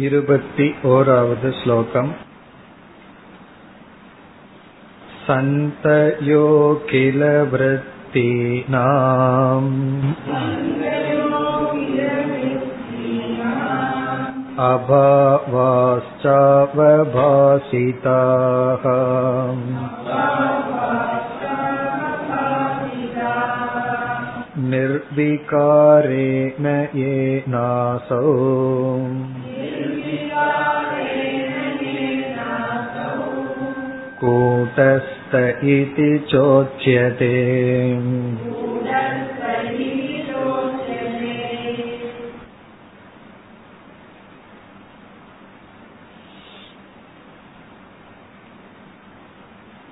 वद् श्लोकम् सन्तयो किल वृत्तीनाम् अभावाश्चावभासिताः निर्विकारेण ये नासौ कूटस्थ इति चोच्यते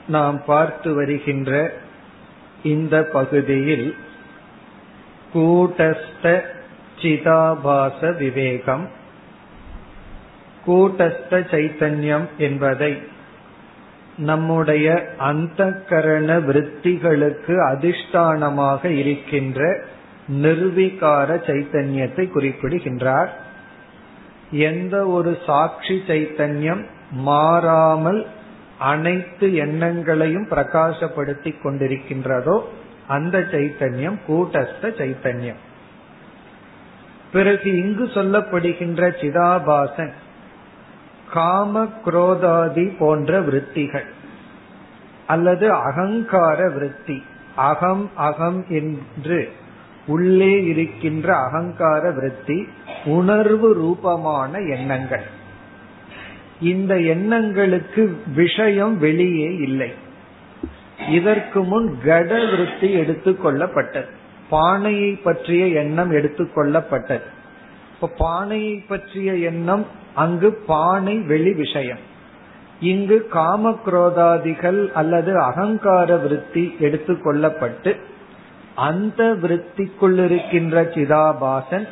நாம் பார்த்து வருகின்ற இந்த பகுதியில் கூட்டஸ்த சிதாபாச விவேகம் கூட்டஸ்த சைத்தன்யம் என்பதை நம்முடைய அந்த கரண விற்த்திகளுக்கு அதிஷ்டானமாக இருக்கின்ற நிர்விகார சைத்தன்யத்தை குறிப்பிடுகின்றார். எந்த ஒரு சாட்சி சைத்தன்யம் மாறாமல் அனைத்து எண்ணங்களையும் பிரகாசப்படுத்தி கொண்டிருக்கின்றதோ அந்த சைத்தன்யம் கூட்டஸ்த சைத்தன்யம். பிறகு இங்கு சொல்லப்படுகின்ற சிதாபாசன் காம குரோதாதி போன்ற விருத்திகள். அல்லது அகங்கார விருத்தி. அகம் அகம் என்று உள்ளே இருக்கின்ற அகங்கார விருத்தி உணர்வு ரூபமான எண்ணங்கள். இந்த எண்ணங்களுக்கு விஷயம் வெளியே இல்லை. இதற்கு முன் கட விருத்தி எடுத்துக்கொள்ளப்பட்டது பானையை பற்றிய எண்ணம் எடுத்துக்கொள்ளப்பட்டது இப்ப பானையை பற்றிய எண்ணம் அங்கு பானை வெளி விஷயம். இங்கு காம குரோதாதிகள் அல்லது அகங்கார விருத்தி எடுத்துக்கொள்ளப்பட்டு அந்த விருத்திக்குள் இருக்கின்ற சிதாபாசன்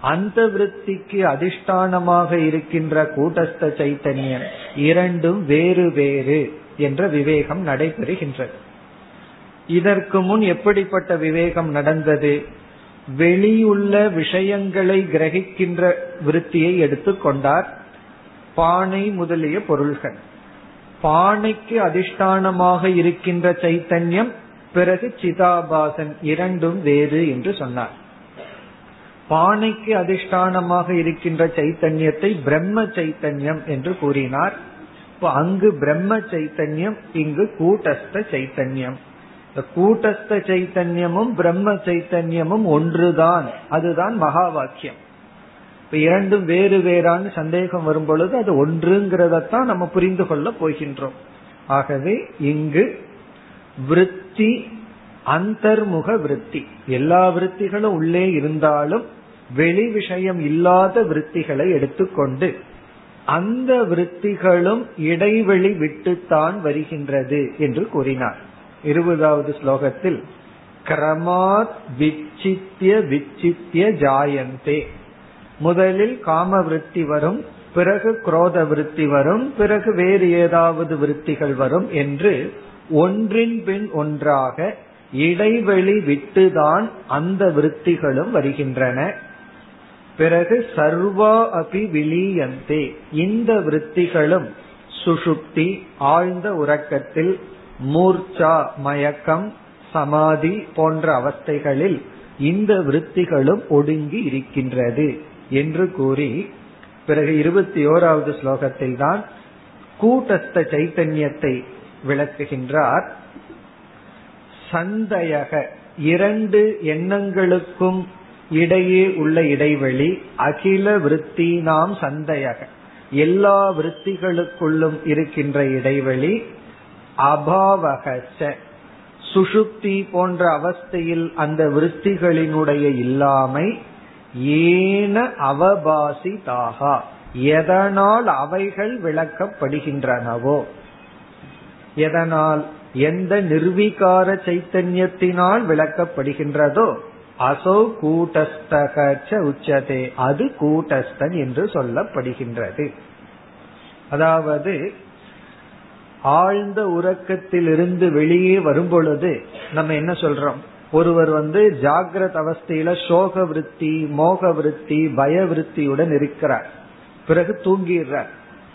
அந்த விருத்திக்கு அதிஷ்டானமாக இருக்கின்ற கூட்டஸ்த சைத்தன்யம் இரண்டும் வேறு வேறு என்ற விவேகம் நடைபெறுகின்றது. இதற்கு முன் எப்படிப்பட்ட விவேகம் நடந்தது? வெளியுள்ள விஷயங்களை கிரகிக்கின்ற விருத்தியை எடுத்துக்கொண்டார் பானை முதலிய பொருள்கள். பானைக்கு அதிஷ்டானமாக இருக்கின்ற சைத்தன்யம் பிறகு சிதாபாசன் இரண்டும் வேறு என்று சொன்னார். பானைக்கு அதிஷ்டானமாக இருக்கின்ற சைத்தன்யத்தை பிரம்ம சைத்தன்யம் என்று கூறினார். இப்போ அங்கு பிரம்ம சைத்தன்யம் இங்கு கூட்டஸ்த சைத்தன்யம். கூட்டஸ்த சைத்தன்யமும் பிரம்ம சைத்தன்யமும் ஒன்றுதான். அதுதான் மகா வாக்கியம் இப்ப இரண்டும் வேறு வேறான்னு சந்தேகம் வரும் பொழுது அது ஒன்றுங்கிறதத்தான் நம்ம புரிந்து கொள்ள போகின்றோம். ஆகவே இங்கு விருத்தி அந்தர்முக விருத்தி. எல்லா விருத்திகளும் உள்ளே இருந்தாலும் வெளி விஷயம் இல்லாத விருத்திகளை எடுத்துக்கொண்டு அந்த விருத்திகளும் இடைவெளி விட்டுத்தான் வருகின்றது என்று கூறினார். இருபதாவது ஸ்லோகத்தில் கிரமாத் விச்சித்திய விச்சித்திய ஜாயந்தே. முதலில் காம விருத்தி வரும் பிறகு குரோத விருத்தி வரும் பிறகு வேறு ஏதாவது விருத்திகள் வரும் என்று ஒன்றின் பின் ஒன்றாக இடைவெளி விட்டுதான் அந்த விருத்திகளும் வருகின்றன. பிறகு சர்வா அபி விலீயந்தே. இந்த விருத்திகளும் சுஷுப்தி ஆழ்ந்த உறக்கத்தில் மூர்ச்சா மயக்கம் சமாதி போன்ற அவஸ்தைகளில் இந்த விருத்திகளும் ஒடுங்கி இருக்கின்றது என்று கூறி பிறகு இருபத்தி ஓராவது ஸ்லோகத்தில் தான் கூட்டஸ்த சைத்தன்யத்தை விளக்குகின்றார். சந்தையக இரண்டு எண்ணங்களுக்கும் இடையே உள்ள இடைவெளி அகில விருத்தி நாம் சந்தையக. எல்லா விருத்திகளுக்குள்ளும் இருக்கின்ற இடைவெளி அபாவகச்ச. சுஷுப்தி போன்ற அவஸ்தையில் அந்த விருத்திகளினுடைய இல்லாமை ஏன அவபாசி தாகா எதனால் அவைகள் விளக்கப்படுகின்றனவோ. எதனால் எந்த நிர்வீகார சைத்தன்யத்தினால் விளக்கப்படுகின்றதோ அசோ கூட்டஸ்தக உச்சதே அது கூட்டஸ்தன் என்று சொல்லப்படுகின்றது. அதாவது ஆழ்ந்த உறக்கத்திலிருந்து வெளியே வரும் பொழுது நம்ம என்ன சொல்றோம்? ஒருவர் வந்து ஜாகிரத அவஸ்தையில சோக விருத்தி மோக விருத்தி பய விருத்தியுடன் இருக்கிறார். பிறகு தூங்கிடுறார்.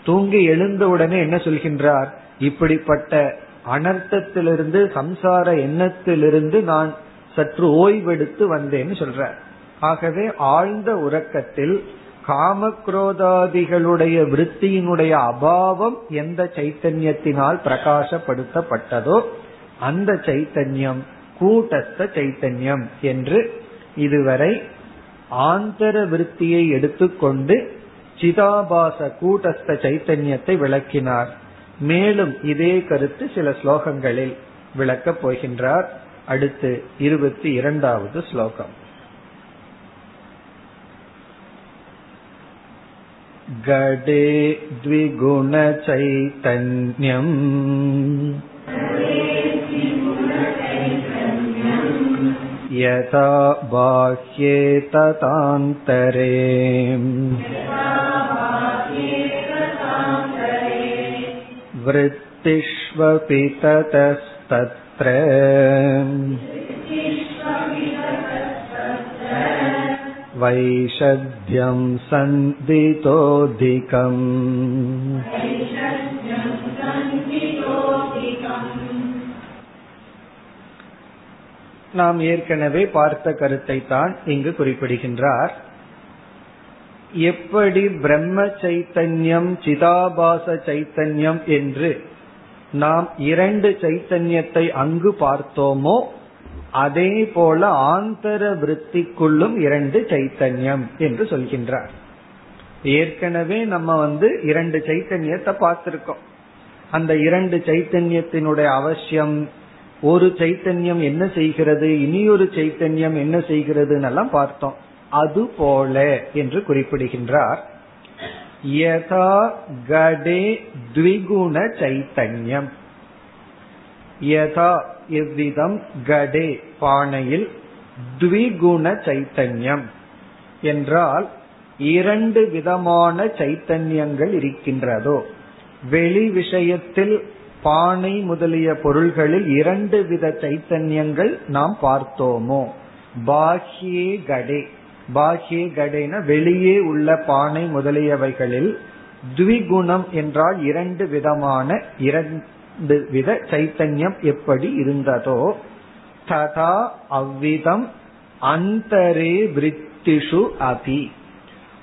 தூங்கி எழுந்த உடனே என்ன சொல்கின்றார்? இப்படிப்பட்ட அனர்த்தத்திலிருந்து சம்சார எண்ணத்திலிருந்து நான் சற்று ஓய்வெடுத்து வந்தேன்னு சொல்றார். ஆகவே ஆழ்ந்த உறக்கத்தில் காமக்ரோதாதிகளுடைய விருத்தியினுடைய அபாவம் எந்த சைத்தன்யத்தினால் பிரகாசப்படுத்தப்பட்டதோ அந்த சைத்தன்யம் கூட்டஸ்த சைத்தன்யம் என்று இதுவரை ஆந்தர விருத்தியை எடுத்துக்கொண்டு சிதாபாச கூட்டஸ்த சைத்தன்யத்தை விளக்கினார். மேலும் இதே கருத்து சில ஸ்லோகங்களில் விளக்கப் போகின்றார். அடுத்து இருபத்தி இரண்டாவது ஸ்லோகம். गडे द्विगुणचैतन्यम् यथा बाह्ये ततान्तरे वृत्तिष्वपि ततस्तत्र वैषद्यं सन्दितोऽधिकम् நாம் ஏற்கனவே பார்த்த கருத்தை தான் இங்கு குறிப்பிடுகின்றார் எப்படி பிரம்ம சைத்தன்யம் சிதாபாச சைத்தன்யம் என்று நாம் இரண்டு சைத்தன்யத்தை அங்கு பார்த்தோமோ அதே போல ஆந்தர விற்த்திக்குள்ளும் இரண்டு சைத்தன்யம் என்று சொல்கின்றார். ஏற்கனவே நம்ம வந்து இரண்டு சைத்தன்யத்தை பார்த்திருக்கோம். அந்த இரண்டு சைத்தன்யத்தினுடைய அவசியம் ஒரு சைத்தன்யம் என்ன செய்கிறது இனி ஒரு சைத்தன்யம் என்ன செய்கிறதுன்னு எல்லாம் பார்த்தோம். அது போல என்று குறிப்பிடுகின்றார். யதா கடே த்விகுண சைத்தன்யம். யதா எவ்விதம் கடே பானையில் த்விகுண சைத்தன்யம். என்றால் இரண்டு விதமான சைத்தன்யங்கள் இருக்கின்றதோ. வெளி விஷயத்தில் பானை முதலிய பொருள்களில் இரண்டு வித சைத்தன்யங்கள் நாம் பார்த்தோமோ. பாஹ்யே கடே. பாஹ்யே கடேன வெளியே உள்ள பானை முதலியவைகளில் த்விகுணம் என்றால் இரண்டு விதமான வித சைத்தன்யம் எப்படி இருந்ததோ ததா அவ்விதம் அந்தரே விருத்திஷு அபி.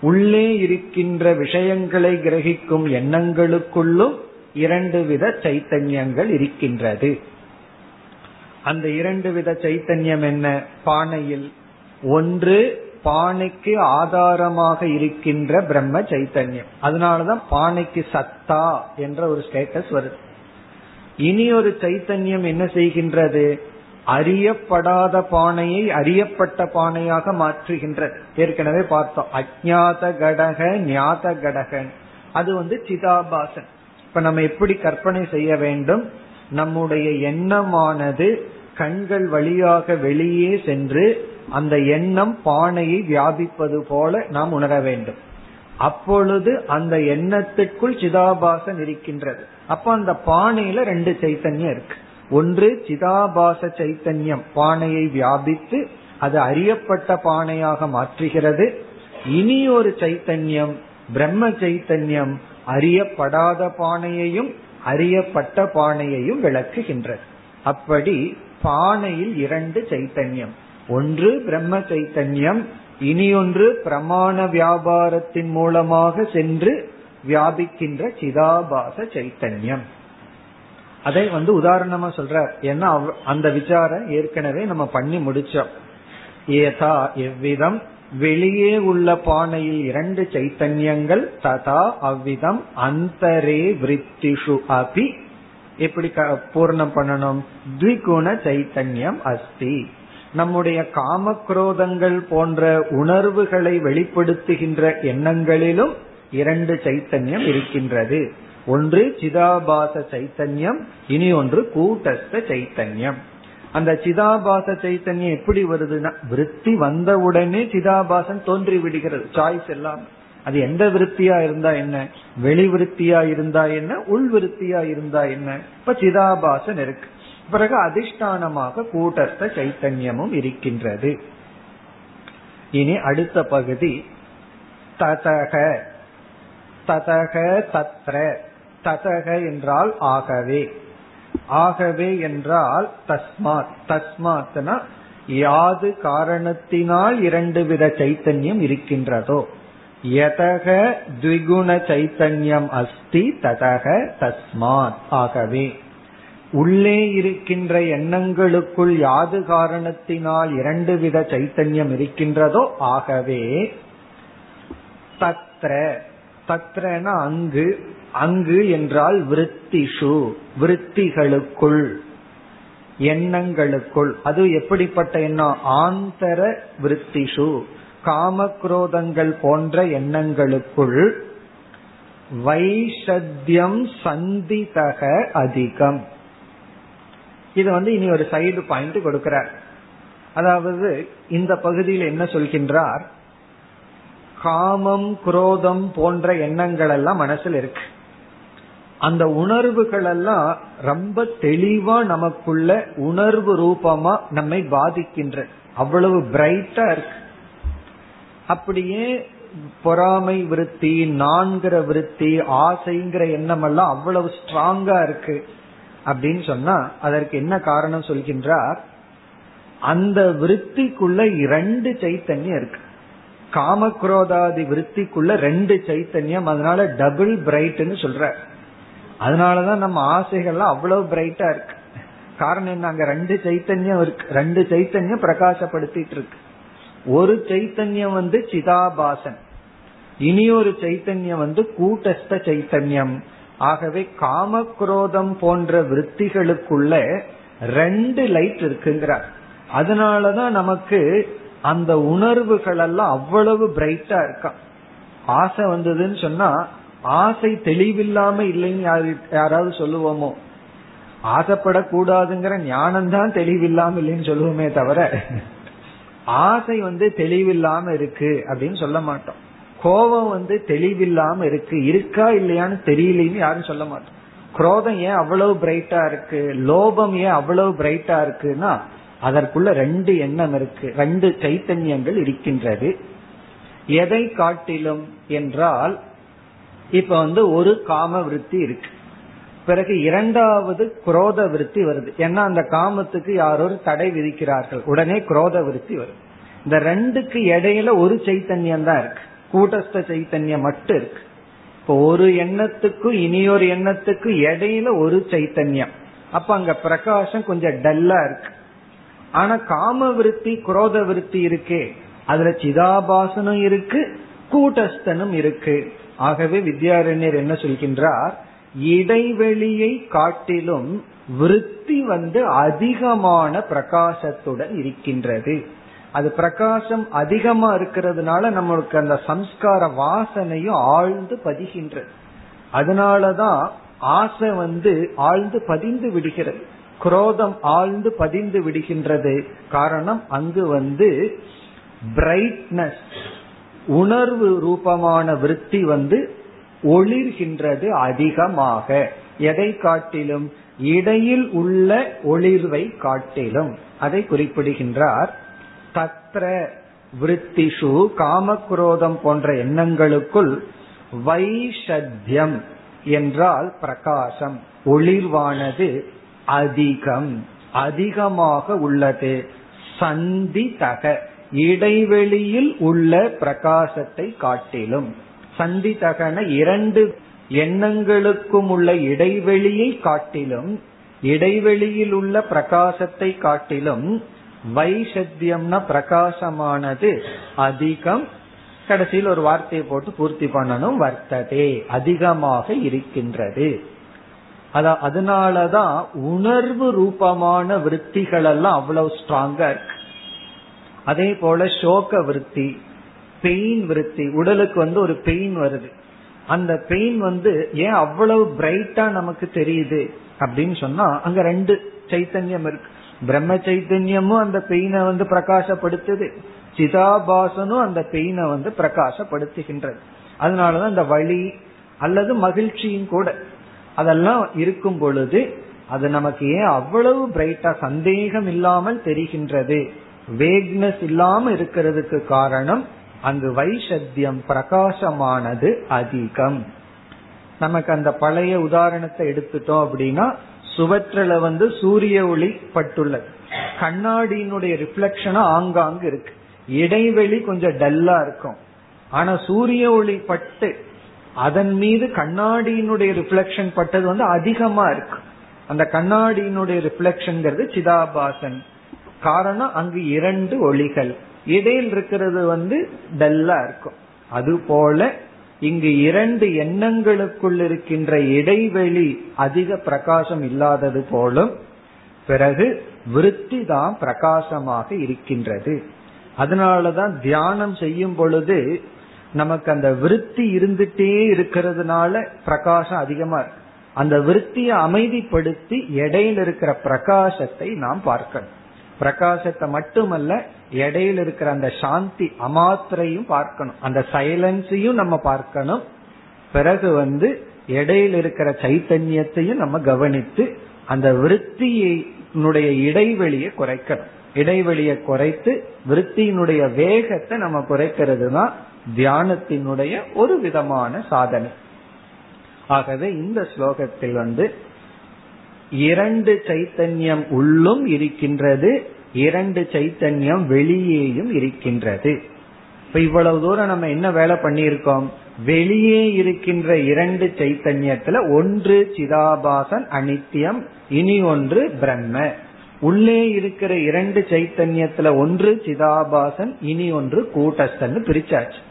உள்ளே இருக்கின்ற விஷயங்களை கிரகிக்கும் எண்ணங்களுக்குள்ளும் இரண்டு வித சைத்தன்யங்கள் இருக்கின்றது. அந்த இரண்டு வித சைத்தன்யம் என்ன? பானையில் ஒன்று பானைக்கு ஆதாரமாக இருக்கின்ற பிரம்ம சைத்தன்யம். அதனாலதான் பானைக்கு சத்தா என்ற ஒரு ஸ்டேட்டஸ் வருது. இனி ஒரு சைத்தன்யம் என்ன செய்கின்றது? அறியப்படாத பானையை அறியப்பட்ட பானையாக மாற்றுகின்றது. ஏற்கனவே பார்த்தோம். அஜாத கடக ஞாத கடகன். அது வந்து சிதாபாசன். இப்ப நம்ம எப்படி கற்பனை செய்ய வேண்டும்? நம்முடைய எண்ணமானது கண்கள் வழியாக வெளியே சென்று அந்த எண்ணம் பானையை வியாபிப்பது போல நாம் உணர வேண்டும். அப்பொழுது அந்த எண்ணத்திற்குள் சிதாபாசன் இருக்கின்றது. அப்ப அந்த பானையில ரெண்டு சைத்தன்யம் இருக்கு. ஒன்று சிதாபாச சைத்தன்யம் பானையை வியாபித்து அது அறியப்பட்ட பானையாக மாற்றுகிறது. இனி ஒரு சைத்தன்யம் பிரம்ம சைத்தன்யம் அறியப்படாத பானையையும் அறியப்பட்ட பானையையும் விளக்குகின்றது. அப்படி பானையில் இரண்டு சைத்தன்யம். ஒன்று பிரம்ம சைத்தன்யம் இனி ஒன்று பிரமாண வியாபாரத்தின் மூலமாக சென்று வியாபிக்கின்ற சிதாபாச சைத்தன்யம். அதை வந்து உதாரணமா சொல்ற ஏன்னா அந்த விசாரம் ஏற்கனவே நம்ம பண்ணி முடிச்சோம். ஏதா எவ்விதம் வெளியே உள்ள பானையில் இரண்டு சைத்தன்யங்கள் ததா அவ்விதம் அந்தரே விருத்திஷு அபி. எப்படி பூர்ணம் பண்ணணும்? த்விகுண சைத்தன்யம் அஸ்தி. நம்முடைய காமக்ரோதங்கள் போன்ற உணர்வுகளை வெளிப்படுத்துகின்ற எண்ணங்களிலும் இரண்டு சைத்தன்யம் இருக்கின்றது. ஒன்று சிதாபாச சைத்தன்யம் இனி ஒன்று கூட்டஸ்த சைத்தன்யம். அந்த சிதாபாச சைத்தன்யம் எப்படி வருதுன்னா விருத்தி வந்தவுடனே சிதாபாசன் தோன்றி விடுகிறது. சாய்ஸ் எல்லாம். அது எந்த விருத்தியா இருந்தா என்ன? வெளி விருத்தியா இருந்தா என்ன? உள் விருத்தியா இருந்தா என்ன? இப்ப சிதாபாசன் இருக்கு. பிறகு அதிஷ்டானமாக கூட்டஸ்த சைத்தன்யமும் இருக்கின்றது. இனி அடுத்த பகுதி ததக. ததக தத்ர. ததக என்றால் ஆகவே. ஆகவே என்றால் தஸ்மாத். தஸ்மாத்னா யாது காரணத்தினால் இரண்டு வித சைத்தன்யம் இருக்கின்றதோ. எதக த்விகுண சைத்தன்யம் அஸ்தி ததக தஸ்மாத். ஆகவே. உள்ளே இருக்கின்ற எண்ணங்களுக்குள் யாது காரணத்தினால் இரண்டு வித சைத்தன்யம் இருக்கின்றதோ ஆகவே தத்ர. தத்ரன அங்கு அங்கு என்றால் விருத்திஷு விருத்திகளுக்குள் எண்ணங்களுக்குள். அது எப்படிப்பட்ட எண்ணம்? ஆந்தர விருத்திஷு காமக்ரோதங்கள் போன்ற எண்ணங்களுக்குள் வைஷத்தியம் சந்திதக அதிகம். இது வந்து இனி ஒரு சைடு பாயிண்ட் கொடுக்கிறார். அதாவது இந்த பகுதியில் என்ன சொல்கின்றார்? காமம் குரோதம் போன்ற எண்ணங்கள் எல்லாம் மனசில் இருக்கு. அந்த உணர்வுகள் எல்லாம் ரொம்ப தெளிவா நமக்குள்ள உணர்வு ரூபமா நம்மை பாதிக்கின்ற அவ்வளவு பிரைட்டா இருக்கு. அப்படியே பொறாமை விருத்தி நான்கிற விருத்தி ஆசைங்கிற எண்ணம் எல்லாம் அவ்வளவு ஸ்ட்ராங்கா இருக்கு. அப்படின்னு சொன்னா அதற்கு என்ன காரணம் சொல்கின்றார்? அந்த விருத்திக்குள்ள இரண்டு சைத்தன்யம் இருக்கு. காமக்ரோதாதி விருத்திக்குள்ள ரெண்டு சைத்தன்யம் அதனால டபுள் பிரைட்னு சொல்ற. அதனாலதான் நம்ம ஆசைகள்லாம் அவ்வளவு பிரைட்டா இருக்கு. காரணம் என்ன? அங்க ரெண்டு சைத்தன்யம் இருக்கு. ரெண்டு சைத்தன்யம் பிரகாசப்படுத்திட்டு இருக்கு. ஒரு சைத்தன்யம் வந்து சிதாபாசன். இனி ஒரு சைத்தன்யம் வந்து கூட்டஸ்த சைத்தன்யம். ஆகவே காமக்ரோதம் போன்ற விற்த்திகளுக்குள்ள ரெண்டு லைட் இருக்குங்கிறார். அதனாலதான் நமக்கு அந்த உணர்வுகள் எல்லாம் அவ்வளவு பிரைட்டா இருக்கான் ஆசை வந்ததுன்னு சொன்னா ஆசை தெளிவில்லாம இல்லைன்னு யாராவது சொல்லுவோமோ? ஆசைப்படக்கூடாதுங்கிற ஞானம் தான் தெளிவில்லாம இல்லைன்னு சொல்லுவோமே தவிர ஆசை வந்து தெளிவில்லாம இருக்கு அப்படின்னு சொல்ல மாட்டோம். கோபம் வந்து தெளிவில்லாம இருக்கு. இருக்கா இல்லையான்னு தெரியலன்னு யாரும் சொல்ல மாட்டோம். குரோதம் ஏன் அவ்வளவு பிரைட்டா இருக்கு? லோபம் ஏன் அவ்வளவு பிரைட்டா இருக்குன்னா அதற்குள்ள ரெண்டு எண்ணம் இருக்கு. ரெண்டு சைத்தன்யங்கள் இருக்கின்றது. எதை காட்டிலும் என்றால் இப்ப வந்து ஒரு காம விருத்தி இருக்கு. பிறகு இரண்டாவது குரோத விருத்தி வருது. ஏன்னா அந்த காமத்துக்கு யாரோ தடை விதிக்கிறார்கள். உடனே குரோத விருத்தி வருது இந்த ரெண்டுக்கு இடையில ஒரு சைத்தன்யம் தான் இருக்கு. கூட்டஸ்த சைத்தன்யம் மட்டும் இருக்கு. இப்போ ஒரு எண்ணத்துக்கும் இனியொரு எண்ணத்துக்கும் இடையில ஒரு சைத்தன்யம். அப்ப அங்க பிரகாசம் கொஞ்சம் டல்லா இருக்கு. ஆனா காம விருத்தி குரோத விருத்தி இருக்கே. அதுல சிதாபாசனும் இருக்கு கூட்டஸ்தனும் இருக்கு. ஆகவே வித்யாரண்யர் என்ன சொல்கின்றார்? இடைவெளியை காட்டிலும் விருத்தி வந்து அதிகமான பிரகாசத்துடன் இருக்கின்றது. அது பிரகாசம் அதிகமா இருக்கிறதுனால நம்மளுக்கு அந்த சம்ஸ்கார வாசனையும் ஆழ்ந்து பதிகின்றது. அதனாலதான் ஆசை வந்து ஆழ்ந்து பதிந்து விடுகிறது. குரோதம் ஆழ்ந்து பதிந்து விடுகின்றது. காரணம் அங்கு வந்து பிரைட்னஸ் உணர்வு ரூபமான விருத்தி வந்து ஒளிர்கின்றது அதிகமாக. எதை காட்டிலும்? இடையில் உள்ள ஒளிர்வை காட்டிலும். அதை குறிப்பிடுகின்றார். தத்ர விருத்திஷு காமக்ரோதம் போன்ற எண்ணங்களுக்குள் வைஷத்தியம் என்றால் பிரகாசம் ஒளிர்வானது அதிகம் அதிகமாக உள்ளது. சந்தி தக இடைவெளியில் உள்ள பிரகாசத்தை காட்டிலும். சந்தி தகன இரண்டு எண்ணங்களுக்கும் உள்ள இடைவெளியை காட்டிலும் இடைவெளியில் உள்ள பிரகாசத்தை காட்டிலும் வைஷத்தியம்னா பிரகாசமானது அதிகம். கடைசியில் ஒரு வார்த்தையை போட்டு பூர்த்தி பண்ணணும் வர்த்ததே அதிகமாக இருக்கின்றது. அதனாலதான் உணர்வு ரூபமான விற்த்திகள் எல்லாம் அவ்வளவு ஸ்ட்ராங்கா இருக்கு. அதே போல சோக விருத்தி பெயின் விருத்தி உடலுக்கு வந்து ஒரு பெயின் வருது. அந்த பெயின் வந்து ஏன் அவ்வளவு பிரைட்டா நமக்கு தெரியுது அப்படின்னு சொன்னா அங்க ரெண்டு சைத்தன்யம் இருக்கு. பிரம்ம சைத்தன்யமும் அந்த பெயினை வந்து பிரகாசப்படுத்துது. சிதாபாசனும் அந்த பெயினை வந்து பிரகாசப்படுத்துகின்றது. அதனாலதான் அந்த வழி அல்லது மகிழ்ச்சியும் கூட அதெல்லாம் இருக்கும் பொழுது அது நமக்கு ஏன் அவ்வளவு பிரைட்டா சந்தேகம் இல்லாமல் தெரிகின்றது? வேக்னஸ் இல்லாம இருக்கிறதுக்கு காரணம் அங்கு வைஷத்தியம் பிரகாசமானது அதிகம். நமக்கு அந்த பழைய உதாரணத்தை எடுத்துட்டோம் அப்படின்னா சுவற்றில வந்து சூரிய ஒளி பட்டுள்ளது. கண்ணாடியினுடைய ரிஃப்ளெக்ஷனும் ஆங்காங்கு இருக்கு. இடைவெளி கொஞ்சம் டல்லா இருக்கும். ஆனா சூரிய ஒளி பட்டு அதன் மீது கண்ணாடியினுடைய ரிஃப்ளெக்ஷன் பட்டது வந்து அதிகமா இருக்கு. அந்த கண்ணாடியினுடைய ரிஃப்ளெக்ஷன் சிதாபாசன். காரணம் அங்கு இரண்டு ஒளிகள். இடையில் இருக்கிறது வந்து டல்லா இருக்கும். அது போல இங்கு இரண்டு எண்ணங்களுக்குள் இருக்கின்ற இடைவெளி அதிக பிரகாசம் இல்லாதது போலும் பிறகு விருத்தி தான் பிரகாசமாக இருக்கின்றது. அதனாலதான் தியானம் செய்யும் பொழுது நமக்கு அந்த விருத்தி இருந்துட்டே இருக்கிறதுனால பிரகாசம் அதிகமா இருக்கு. அந்த விருத்தியை அமைதிப்படுத்தி இடையில இருக்கிற பிரகாசத்தை நாம் பார்க்கணும். பிரகாசத்தை மட்டுமல்ல இடையில இருக்கிற அந்த சாந்தி அமாத்திரையும் பார்க்கணும். அந்த சைலன்ஸையும் நம்ம பார்க்கணும். பிறகு வந்து இடையில இருக்கிற சைத்தன்யத்தையும் நம்ம கவனித்து அந்த விருத்தியினுடைய இடைவெளியை குறைக்கணும். இடைவெளியை குறைத்து விருத்தியினுடைய வேகத்தை நம்ம குறைக்கிறது தான் தியானத்தினுடைய ஒரு விதமான சாதனை. ஆகவே இந்த ஸ்லோகத்தில் வந்து இரண்டு சைத்தன்யம் உள்ளும் இருக்கின்றது இரண்டு சைத்தன்யம் வெளியேயும் இருக்கின்றது. இப்ப இவ்வளவு தூரம் நம்ம என்ன வேலை பண்ணியிருக்கோம்? வெளியே இருக்கின்ற இரண்டு சைத்தன்யத்துல ஒன்று சிதாபாசன் அனித்தியம் இனி ஒன்று பிரம்ம. உள்ளே இருக்கிற இரண்டு சைத்தன்யத்துல ஒன்று சிதாபாசன் இனி ஒன்று கூட்டஸ்தன் பிரிச்சாச்சு.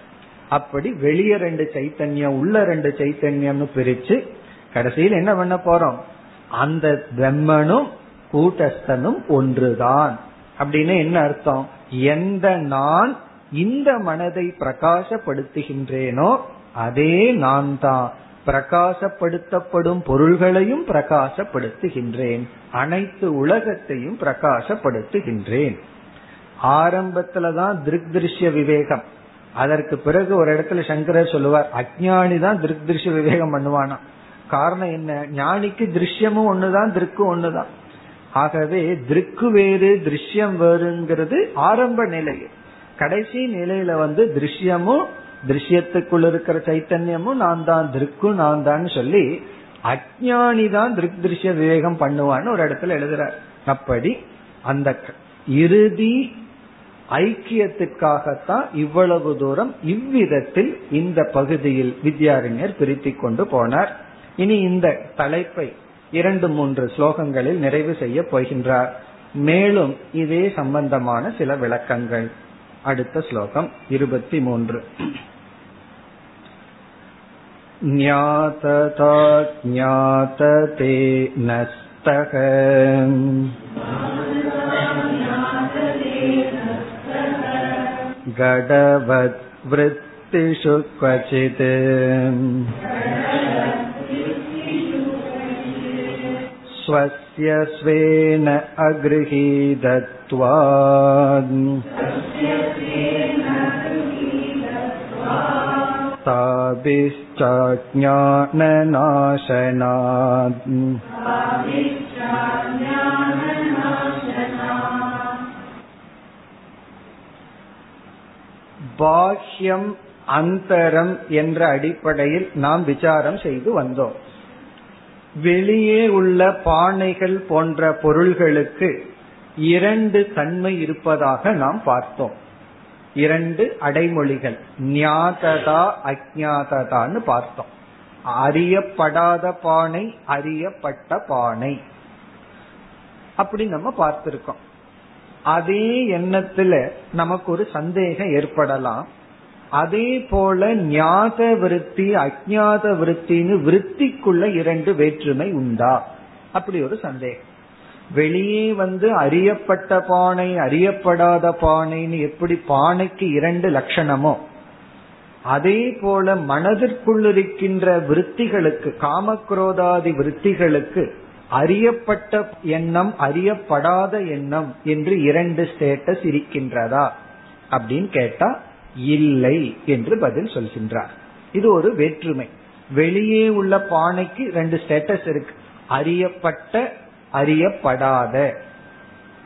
அப்படி வெளியே ரெண்டு சைத்தன்யம் உள்ள ரெண்டு சைத்தன்யம்னு பிரிச்சு கடைசியில் என்ன பண்ண போறோம்? அந்த பிரம்மனும் கூட்டஸ்தனும் ஒன்றுதான். அப்படின்னு என்ன அர்த்தம்? எந்த நான் இந்த மனதை பிரகாசப்படுத்துகின்றேனோ அதே நான் தான் பிரகாசப்படுத்தப்படும் பொருள்களையும் பிரகாசப்படுத்துகின்றேன். அனைத்து உலகத்தையும் பிரகாசப்படுத்துகின்றேன். ஆரம்பத்துலதான் திருக் திருஷ்ய விவேகம். அதற்கு பிறகு ஒரு இடத்துல சங்கரர் சொல்லுவார் அஜானி தான் திருக் திருஷ்ய விவேகம் பண்ணுவானா? காரணம் என்ன? ஞானிக்கு திருஷ்யமும் ஒண்ணுதான் திருக்கும் ஒண்ணுதான். ஆகவே திருக்கு வேறு திருஷ்யம் வேறுங்கிறது ஆரம்ப நிலை கடைசி நிலையில வந்து திருஷ்யமும் திருஷ்யத்துக்குள் இருக்கிற சைத்தன்யமும் நான் தான் திருக்கும் நான் தான் சொல்லி அஜானி தான் திருக் திருஷ்ய விவேகம் பண்ணுவான்னு ஒரு இடத்துல எழுதுறார். அப்படி அந்த இறுதி ஐக்கியத்துக்காகத்தான் இவ்வளவு தூரம் இவ்விதத்தில் இந்த பகுதியில் வித்யாரண்யர் பிரித்தி கொண்டு போனார் இனி இந்த தலைப்பை இரண்டு மூன்று ஸ்லோகங்களில் நிறைவு செய்ய போகின்றார் மேலும் இதே சம்பந்தமான சில விளக்கங்கள் அடுத்த ஸ்லோகம் இருபத்தி மூன்று ज्ञातता ज्ञातते नस्तः गडवद्वृत्तिषु क्वचित् स्वस्य स्वेन अगृहीतत्वात् ताभिश्चाज्ञाननाशनात् பாஹ்யம் அந்தரம் என்ற அடிப்படையில் நாம் விசாரம் செய்து வந்தோம். வெளியே உள்ள பானைகள் போன்ற பொருள்களுக்கு இரண்டு தன்மை இருப்பதாக நாம் பார்த்தோம். இரண்டு அடைமொழிகள் ஞாததா அஜாததான்னு பார்த்தோம். அறியப்படாத பானை அறியப்பட்ட பானை. அப்படி நம்ம பார்த்திருக்கோம். அதே எண்ணத்துல நமக்கு ஒரு சந்தேகம் ஏற்படலாம். அதே போல ஞாத விருத்தி அஜாத விருத்தின்னு விருத்திக்குள்ள இரண்டு வேற்றுமை உண்டா? அப்படி ஒரு சந்தேகம். வெளியே வந்து அறியப்பட்ட பானை அறியப்படாத பானைன்னு எப்படி பானைக்கு இரண்டு லட்சணமோ அதே போல மனதிற்குள் இருக்கின்ற விருத்திகளுக்கு காமக்ரோதாதி விருத்திகளுக்கு அறியப்பட்ட எண்ணம் அறியப்படாத எண்ணம் என்று இரண்டு ஸ்டேட்டஸ் இருக்கின்றதா அப்படின்னு கேட்டா இல்லை என்று பதில் சொல்கின்றார். இது ஒரு வேற்றுமை. வெளியே உள்ள பானைக்கு ரெண்டு ஸ்டேட்டஸ் இருக்கு. அறியப்பட்ட அறியப்படாத.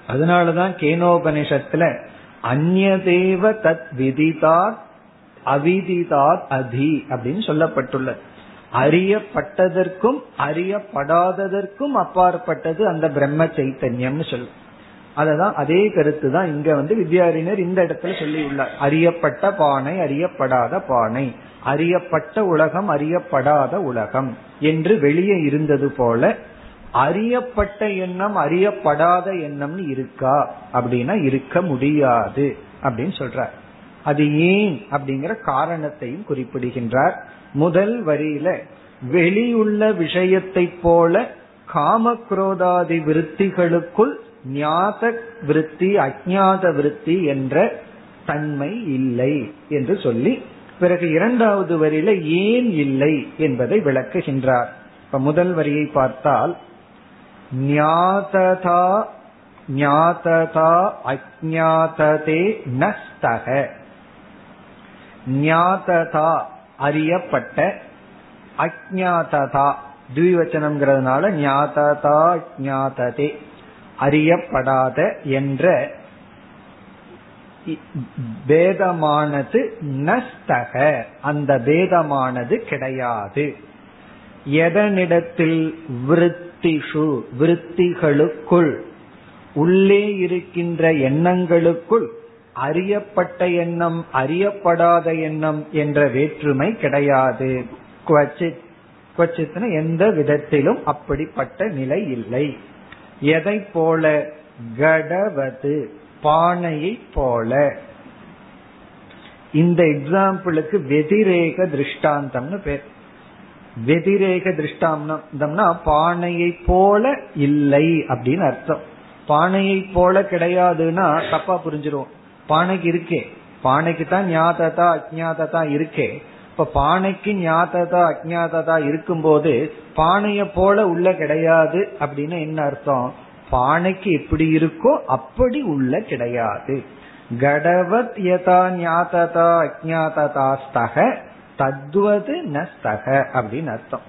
அதனாலதான் கேனோபனிஷத்துல அந்நதேவ தத் விதிதா அவிதிதாத் அதி அப்படின்னு சொல்லப்பட்டுள்ளது. அறியப்பட்டதற்கும் அறியப்படாததற்கும் அப்பாற்பட்டது அந்த பிரம்ம சைத்தன்யம்னு சொல்லும். அததான் அதே கருத்து தான் இங்க வந்து வித்யாரிணர் இந்த இடத்துல சொல்லி உள்ளார் அறியப்பட்ட பானை அறியப்படாத பானை. அறியப்பட்ட உலகம் அறியப்படாத உலகம் என்று வெளியே இருந்தது போல அறியப்பட்ட எண்ணம் அறியப்படாத எண்ணம்னு இருக்கா அப்படின்னா இருக்க முடியாது அப்படின்னு சொல்றார். அது ஏன் அப்படிங்கிற காரணத்தையும் குறிப்பிடுகின்றார். முதல் வரியில வெளியுள்ள விஷயத்தை போல காமக்ரோதாதி விருத்திகளுக்குள் ஞாத விருத்தி அஜாத விருத்தி என்ற தன்மை இல்லை என்று சொல்லி பிறகு இரண்டாவது வரியில ஏன் இல்லை என்பதை விளக்குகின்றார். இப்ப முதல் வரியை பார்த்தால் ஞாததா ஞாததா அஜாததே நஸ்தக ஞாததா அறியப்பட்ட அஜாததா துவிவச்சனம்ங்கிறதுனால ஞாததா ஞாததே அறியப்படாத என்ற பேதமானது நஸ்தக அந்த பேதமானது கிடையாது. எதனிடத்தில் விருத்திஷு விருத்திகளுக்குள் உள்ளே இருக்கின்ற எண்ணங்களுக்குள் அறியப்பட்ட எண்ணம் அறியப்படாத எண்ணம் என்ற வேற்றுமை கிடையாது. குவச்சித் குவச்சித்னு எந்த விதத்திலும் அப்படிப்பட்ட நிலை இல்லை. எதை போல? கடவது பானையை போல. இந்த எக்ஸாம்பிளுக்கு வெதிரேக திருஷ்டாந்தம்னு பேர். வெதிரேக திருஷ்டாந்தம்னா பானையை போல இல்லை அப்படின்னு அர்த்தம். பானையை போல கிடையாதுன்னா தப்பா புரிஞ்சிருவோம் பானைக்கு இருக்கே. பானைக்கு தான் ஞாததா அஜாததா இருக்கே. இப்ப பானைக்கு ஞாததா அஜாததா இருக்கும்போது பானைய போல உள்ள கிடையாது அப்படின்னு என்ன அர்த்தம்? பானைக்கு எப்படி இருக்கோ அப்படி உள்ள கிடையாது. கடவத் யதா ஞாததா அஜாததாஸ்தக தத்வது நஸ்தக அப்படின்னு அர்த்தம்.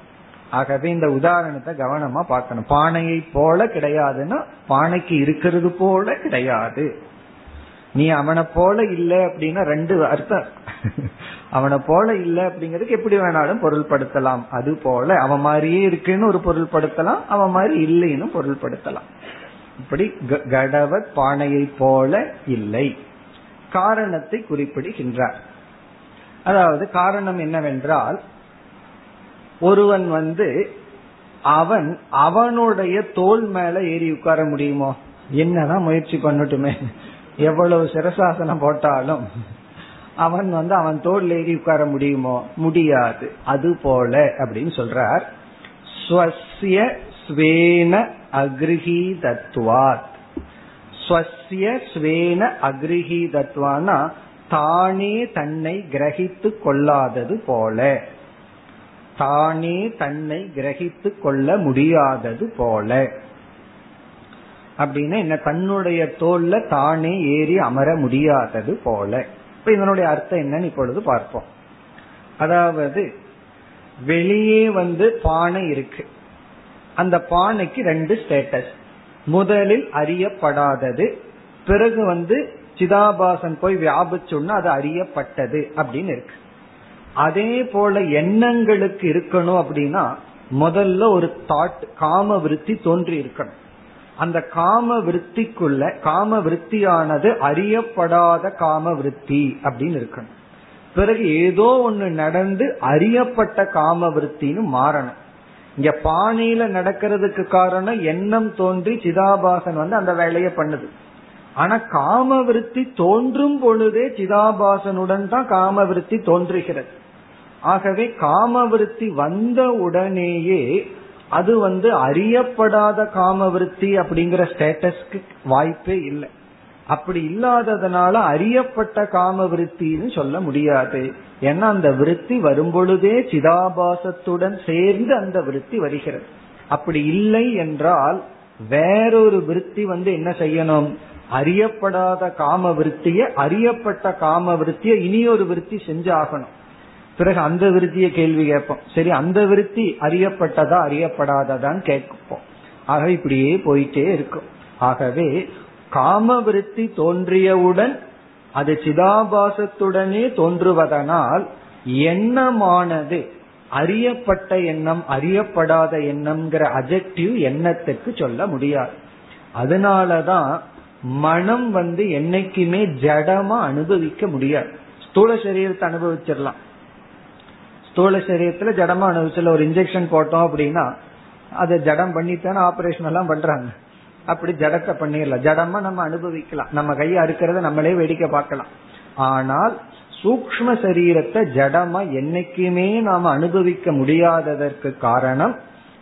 ஆகவே இந்த உதாரணத்தை கவனமா பார்க்கணும். பானையை போல கிடையாதுன்னா பானைக்கு இருக்கிறது போல கிடையாது. நீ அவனை போல இல்ல அப்படின்னா ரெண்டு அர்த்தம். அவனை போல இல்ல அப்படிங்கிறதுக்கு எப்படி வேணாலும் பொருள்படுத்தலாம். அது போல அவன் மாதிரியே இருக்குன்னு ஒரு பொருள்படுத்தலாம் அவன் மாதிரி இல்லைன்னு பொருள்படுத்தலாம். இப்படி கடவத் பானையை போல இல்லை. காரணத்தை குறிப்பிடுகின்றார். அதாவது காரணம் என்னவென்றால் ஒருவன் வந்து அவன் அவனுடைய தோல் மேல ஏறி உட்கார முடியுமோ? என்னதான் முயற்சி பண்ணட்டுமே. எவ்வளவு சிரசாசனம் போட்டாலும் அவன் வந்து அவன் தோல் ஏறி உட்கார முடியுமோ? முடியாது. அது போல அப்படின்னு சொல்றார். ஸ்வசிய ஸ்வேன அக்ரிஹீதத்வாத். ஸ்வசிய ஸ்வேன அக்ரிஹீதத்வானா தானே தன்னை கிரகித்து கொள்ளாதது போல. தானே தன்னை கிரகித்து கொள்ள முடியாதது போல. அப்படின்னா என்ன? தன்னுடைய தோல்ல தானே ஏறி அமர முடியாதது போல. இப்ப இதனுடைய அர்த்தம் என்னன்னு இப்பொழுது பார்ப்போம். அதாவது வெளியே வந்து பானை இருக்கு. அந்த பானைக்கு ரெண்டு ஸ்டேட்டஸ் முதலில் அறியப்படாதது பிறகு வந்து சிதாபாசன் போய் வியாபிச்சுன்னா அது அறியப்பட்டது அப்படின்னு இருக்கு. அதே போல எண்ணங்களுக்கு இருக்கணும் அப்படின்னா முதல்ல ஒரு தாட் காம விருத்தி தோன்றி இருக்கணும் அந்த காம விருத்திக்குள்ள காம விருத்தியானது அறியப்படாத காம விருத்தி அப்படின்னு இருக்கணும். பிறகு ஏதோ ஒண்ணு நடந்து அறியப்பட்ட காம விருத்தின்னு மாறணும். இங்க பானையில நடக்கிறதுக்கு காரணம் எண்ணம் தோன்றி சிதாபாசன் வந்து அந்த வேலையை பண்ணுது. ஆனா காம விருத்தி தோன்றும் பொழுதே சிதாபாசனுடன் தான் காம விருத்தி தோன்றுகிறது. ஆகவே காம விருத்தி வந்த உடனேயே அது வந்து அறியப்படாத காம விருத்தி அப்படிங்கிற ஸ்டேட்டஸ்க்கு வாய்ப்பே இல்லை. அப்படி இல்லாததுனால அறியப்பட்ட காம விருத்தின்னு சொல்ல முடியாது. ஏன்னா அந்த விருத்தி வரும்பொழுதே சிதாபாசத்துடன் சேர்ந்து அந்த விருத்தி வருகிறது. அப்படி இல்லை என்றால் வேறொரு விருத்தி வந்து என்ன செய்யணும்? அறியப்படாத காம விருத்திய அறியப்பட்ட காம விருத்திய இனியொரு விருத்தி செஞ்சாகணும். பிறகு அந்த விருத்திய கேள்வி கேட்போம். சரி அந்த விருத்தி அறியப்பட்டதா அறியப்படாததான்னு கேட்போம். ஆகவே இப்படியே போயிட்டே இருக்கும். ஆகவே காம விருத்தி தோன்றியவுடன் அது சிதாபாசத்துடனே தோன்றுவதனால் எண்ணமானது அறியப்பட்ட எண்ணம் அறியப்படாத எண்ணம்ங்கிற அஜெக்டிவ் எண்ணத்துக்கு சொல்ல முடியாது. அதனாலதான் மனம் வந்து என்னைக்குமே ஜடமா அனுபவிக்க முடியாது. ஸ்தூல சரீரத்தை அனுபவிச்சிடலாம். ஸ்தூல சரீரத்துல ஜடமா அனுபவிச்சல ஒரு இன்ஜெக்ஷன் போட்டோம் அப்படின்னா அதை ஜடம் பண்ணித்தானே ஆபரேஷன் எல்லாம் பண்றாங்க. அப்படி ஜடத்தை பண்ணிடலாம். ஜடமா நம்ம அனுபவிக்கலாம். நம்ம கையை அறுக்கிறத நம்மளே வேடிக்கை பார்க்கலாம். ஆனால் சூக்ம சரீரத்தை ஜடமா என்னைக்குமே நாம அனுபவிக்க முடியாததற்கு காரணம்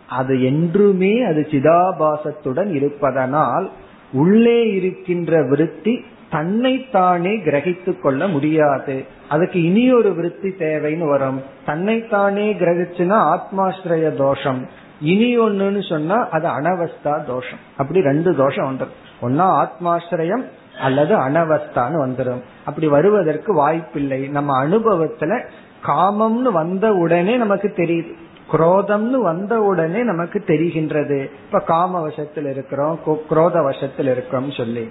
அது என்றுமே அது சிதாபாசத்துடன் இருப்பதனால் உள்ளே இருக்கின்ற விருத்தி தன்னைத்தானே கிரகித்து கொள்ள முடியாது. அதுக்கு இனி ஒரு விருத்தி தேவைன்னு வரும். தன்னைத்தானே கிரகிச்சுன்னா ஆத்மாஸ்ரய தோஷம். இனி ஒண்ணுன்னு சொன்னா அது அனவஸ்தா தோஷம். அப்படி ரெண்டு தோஷம் வந்துடும் ஒன்னா ஆத்மாஸ்ரயம் அல்லது அனவஸ்தான்னு வந்துடும் அப்படி வருவதற்கு வாய்ப்பில்லை. நம்ம அனுபவத்துல காமம்னு வந்த உடனே நமக்கு தெரியுது. குரோதம்னு வந்த உடனே நமக்கு தெரிகின்றது. இப்ப காம வசத்தில் இருக்கிறோம் குரோத வசத்தில் இருக்கிறோம் சொல்லி.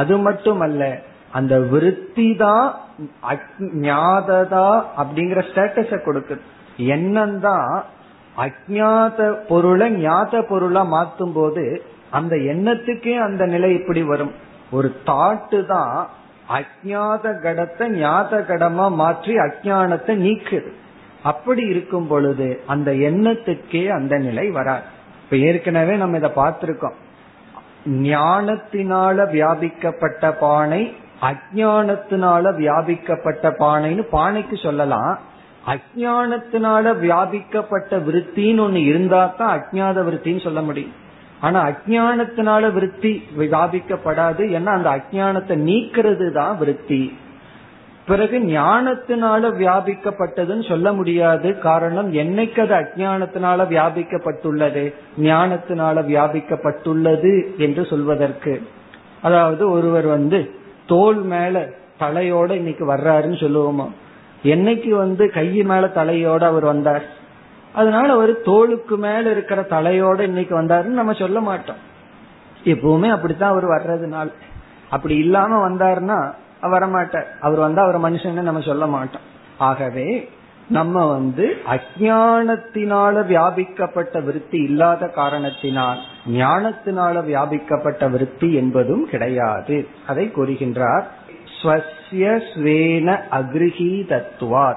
அது மட்டுமல்ல அந்த விருத்தி தான் அஜாததா அப்படிங்கிற ஸ்டேட்டஸ கொடுக்குது. எண்ணம் தான் அஜாத பொருளை ஞாத பொருளா மாத்தும் போது அந்த எண்ணத்துக்கே அந்த நிலை இப்படி வரும். ஒரு தாட்டு தான் அஜாத கடத்தை ஞாத கடமா மாற்றி அஜானத்தை நீக்குது. அப்படி இருக்கும் பொழுது அந்த எண்ணத்துக்கே அந்த நிலை வராது. இப்ப ஏற்கனவே நம்ம இதை பார்த்திருக்கோம். ஞானத்தினால வியாபிக்கப்பட்ட பானை அஜானத்தினால வியாபிக்கப்பட்ட பானைன்னு பானைக்கு சொல்லலாம். அஜானத்தினால வியாபிக்கப்பட்ட விருத்தின்னு ஒண்ணு இருந்தா தான் அஜாத விருத்தின்னு சொல்ல முடியும். ஆனா அஜானத்தினால விருத்தி வியாபிக்கப்படாது. ஏன்னா அந்த அஜானத்தை நீக்கிறது தான் விருத்தி. பிறகு ஞானத்தினால வியாபிக்கப்பட்டதுன்னு சொல்ல முடியாது. காரணம் என்னைக்கு அது அஜானத்தினால வியாபிக்கப்பட்டுள்ளது? ஞானத்தினால வியாபிக்கப்பட்டுள்ளது என்று சொல்வதற்கு. அதாவது ஒருவர் வந்து தோல் மேல தலையோட இன்னைக்கு வர்றாருன்னு சொல்லுவோமா? என்னைக்கு வந்து கை மேல தலையோட அவர் வந்தார்? அதனால அவர் தோளுக்கு மேல இருக்கிற தலையோட இன்னைக்கு வந்தாருன்னு நம்ம சொல்ல மாட்டோம். எப்பவுமே அப்படித்தான் அவர் வர்றதுனால. அப்படி இல்லாம வந்தாருன்னா வரமாட்டார். அவர் வந்தா அவர் மனுஷன் நம்ம சொல்ல மாட்டோம். ஆகவே நம்ம வந்து அஜானத்தினால வியாபிக்கப்பட்ட விருத்தி இல்லாத காரணத்தினால் ஞானத்தினால வியாபிக்கப்பட்ட விருத்தி என்பதும் கிடையாது. அதை கூறுகின்றார் ஸ்வசிய ஸ்வேன அக்ரிஹீதத்துவார்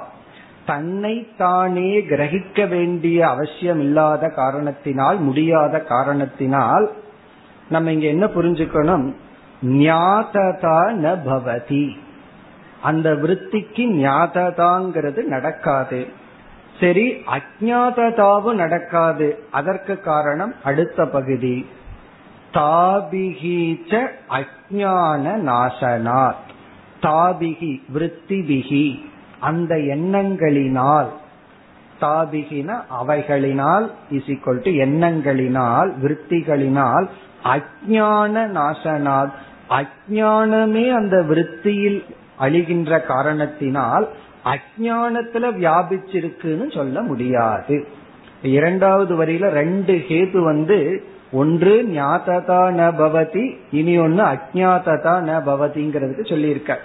தன்னை தானே கிரகிக்க வேண்டிய அவசியம் இல்லாத காரணத்தினால் முடியாத காரணத்தினால் நம்ம இங்க என்ன புரிஞ்சுக்கணும்? ஞாததா ந பவதி. அந்த விருத்திக்கு ஞாததாங்கிறது நடக்காது. சரி அஜாததாவும் நடக்காது. அதற்கு காரணம் அடுத்த பகுதி. தாபிகிச்ச அஜான நாசனாத். தாபிகி விற்த்திபிகி அந்த எண்ணங்களினால் தாபிகின அவைகளினால் இசிக்கொள்ட்டு எண்ணங்களினால் விருத்திகளினால் அஜான நாசனாத். அஜானமே அந்த விற்த்தியில் அழிகின்ற காரணத்தினால் அஜானத்துல வியாபிச்சிருக்குன்னு சொல்ல முடியாது. இரண்டாவது வரியில ரெண்டு ஹேது வந்து ஒன்று ஞாததா ந பவதி இனி ஒன்னு அஜாததா ந பவதிங்கிறதுக்கு சொல்லியிருக்க.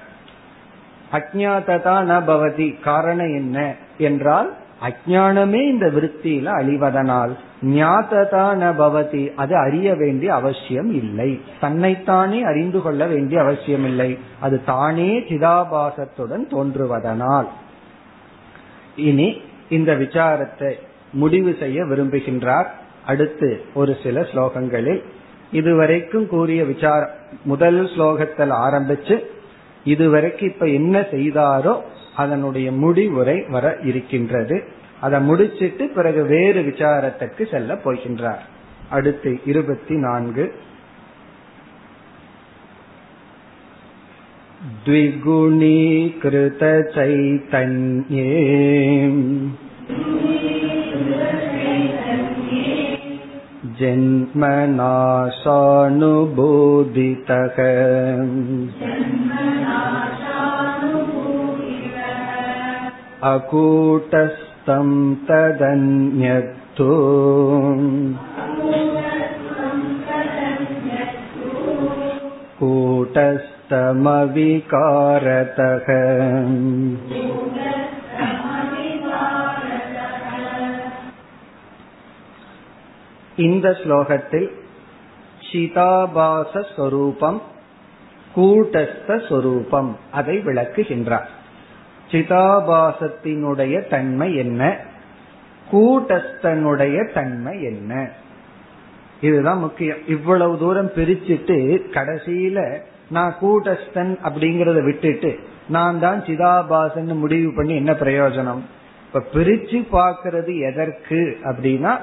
அஜாததா ந பவதி காரணம் என்ன? என்றால் அஜானமே இந்த விற்த்தியில அழிவதனால் ஞாததா ந பவதி அது அறிய வேண்டிய அவசியம் இல்லை. தன்னைத்தானே அறிந்து கொள்ள வேண்டிய அவசியம் இல்லை. அது தானே சிதாபாசத்துடன் தோன்றுவதனால். இனி இந்த விசாரத்தை முடிவு செய்ய விரும்புகின்றார். அடுத்து ஒரு சில ஸ்லோகங்களில் இதுவரைக்கும் கூறிய விசாரம் முதல் ஸ்லோகத்தில் ஆரம்பிச்சு இதுவரைக்கும் இப்ப என்ன செய்தாரோ அதனுடைய முடிவுரை வர இருக்கின்றது அதை முடிச்சிட்டு பிறகு வேறு விசாரத்திற்கு செல்ல போகின்றார் அடுத்து இருபத்தி நான்கு द्विगुणीकृतचैतन्ये जन्मनाशानुभूदितः अकूटस्थं तदन्यत्तु कूटस्थ गूढस्तमविकारतः இந்த ஸ்லோகத்தில் சிதாபாச ஸ்வரூபம் கூட்டஸ்த சொரூபம் அதை விளக்குகின்றார் சிதாபாசத்தினுடைய தன்மை என்ன? கூட்டஸ்தனுடைய தன்மை என்ன? இதுதான் முக்கியம். இவ்வளவு தூரம் பிரிச்சுட்டு கடைசியில நான் கூட்டஸ்தன் அப்படிங்கறத விட்டுட்டு நான் தான் சிதாபாசன் முடிவு பண்ணி என்ன பிரயோஜனம்? இப்ப பிரிச்சு பாக்கிறது எதற்கு அப்படின்னா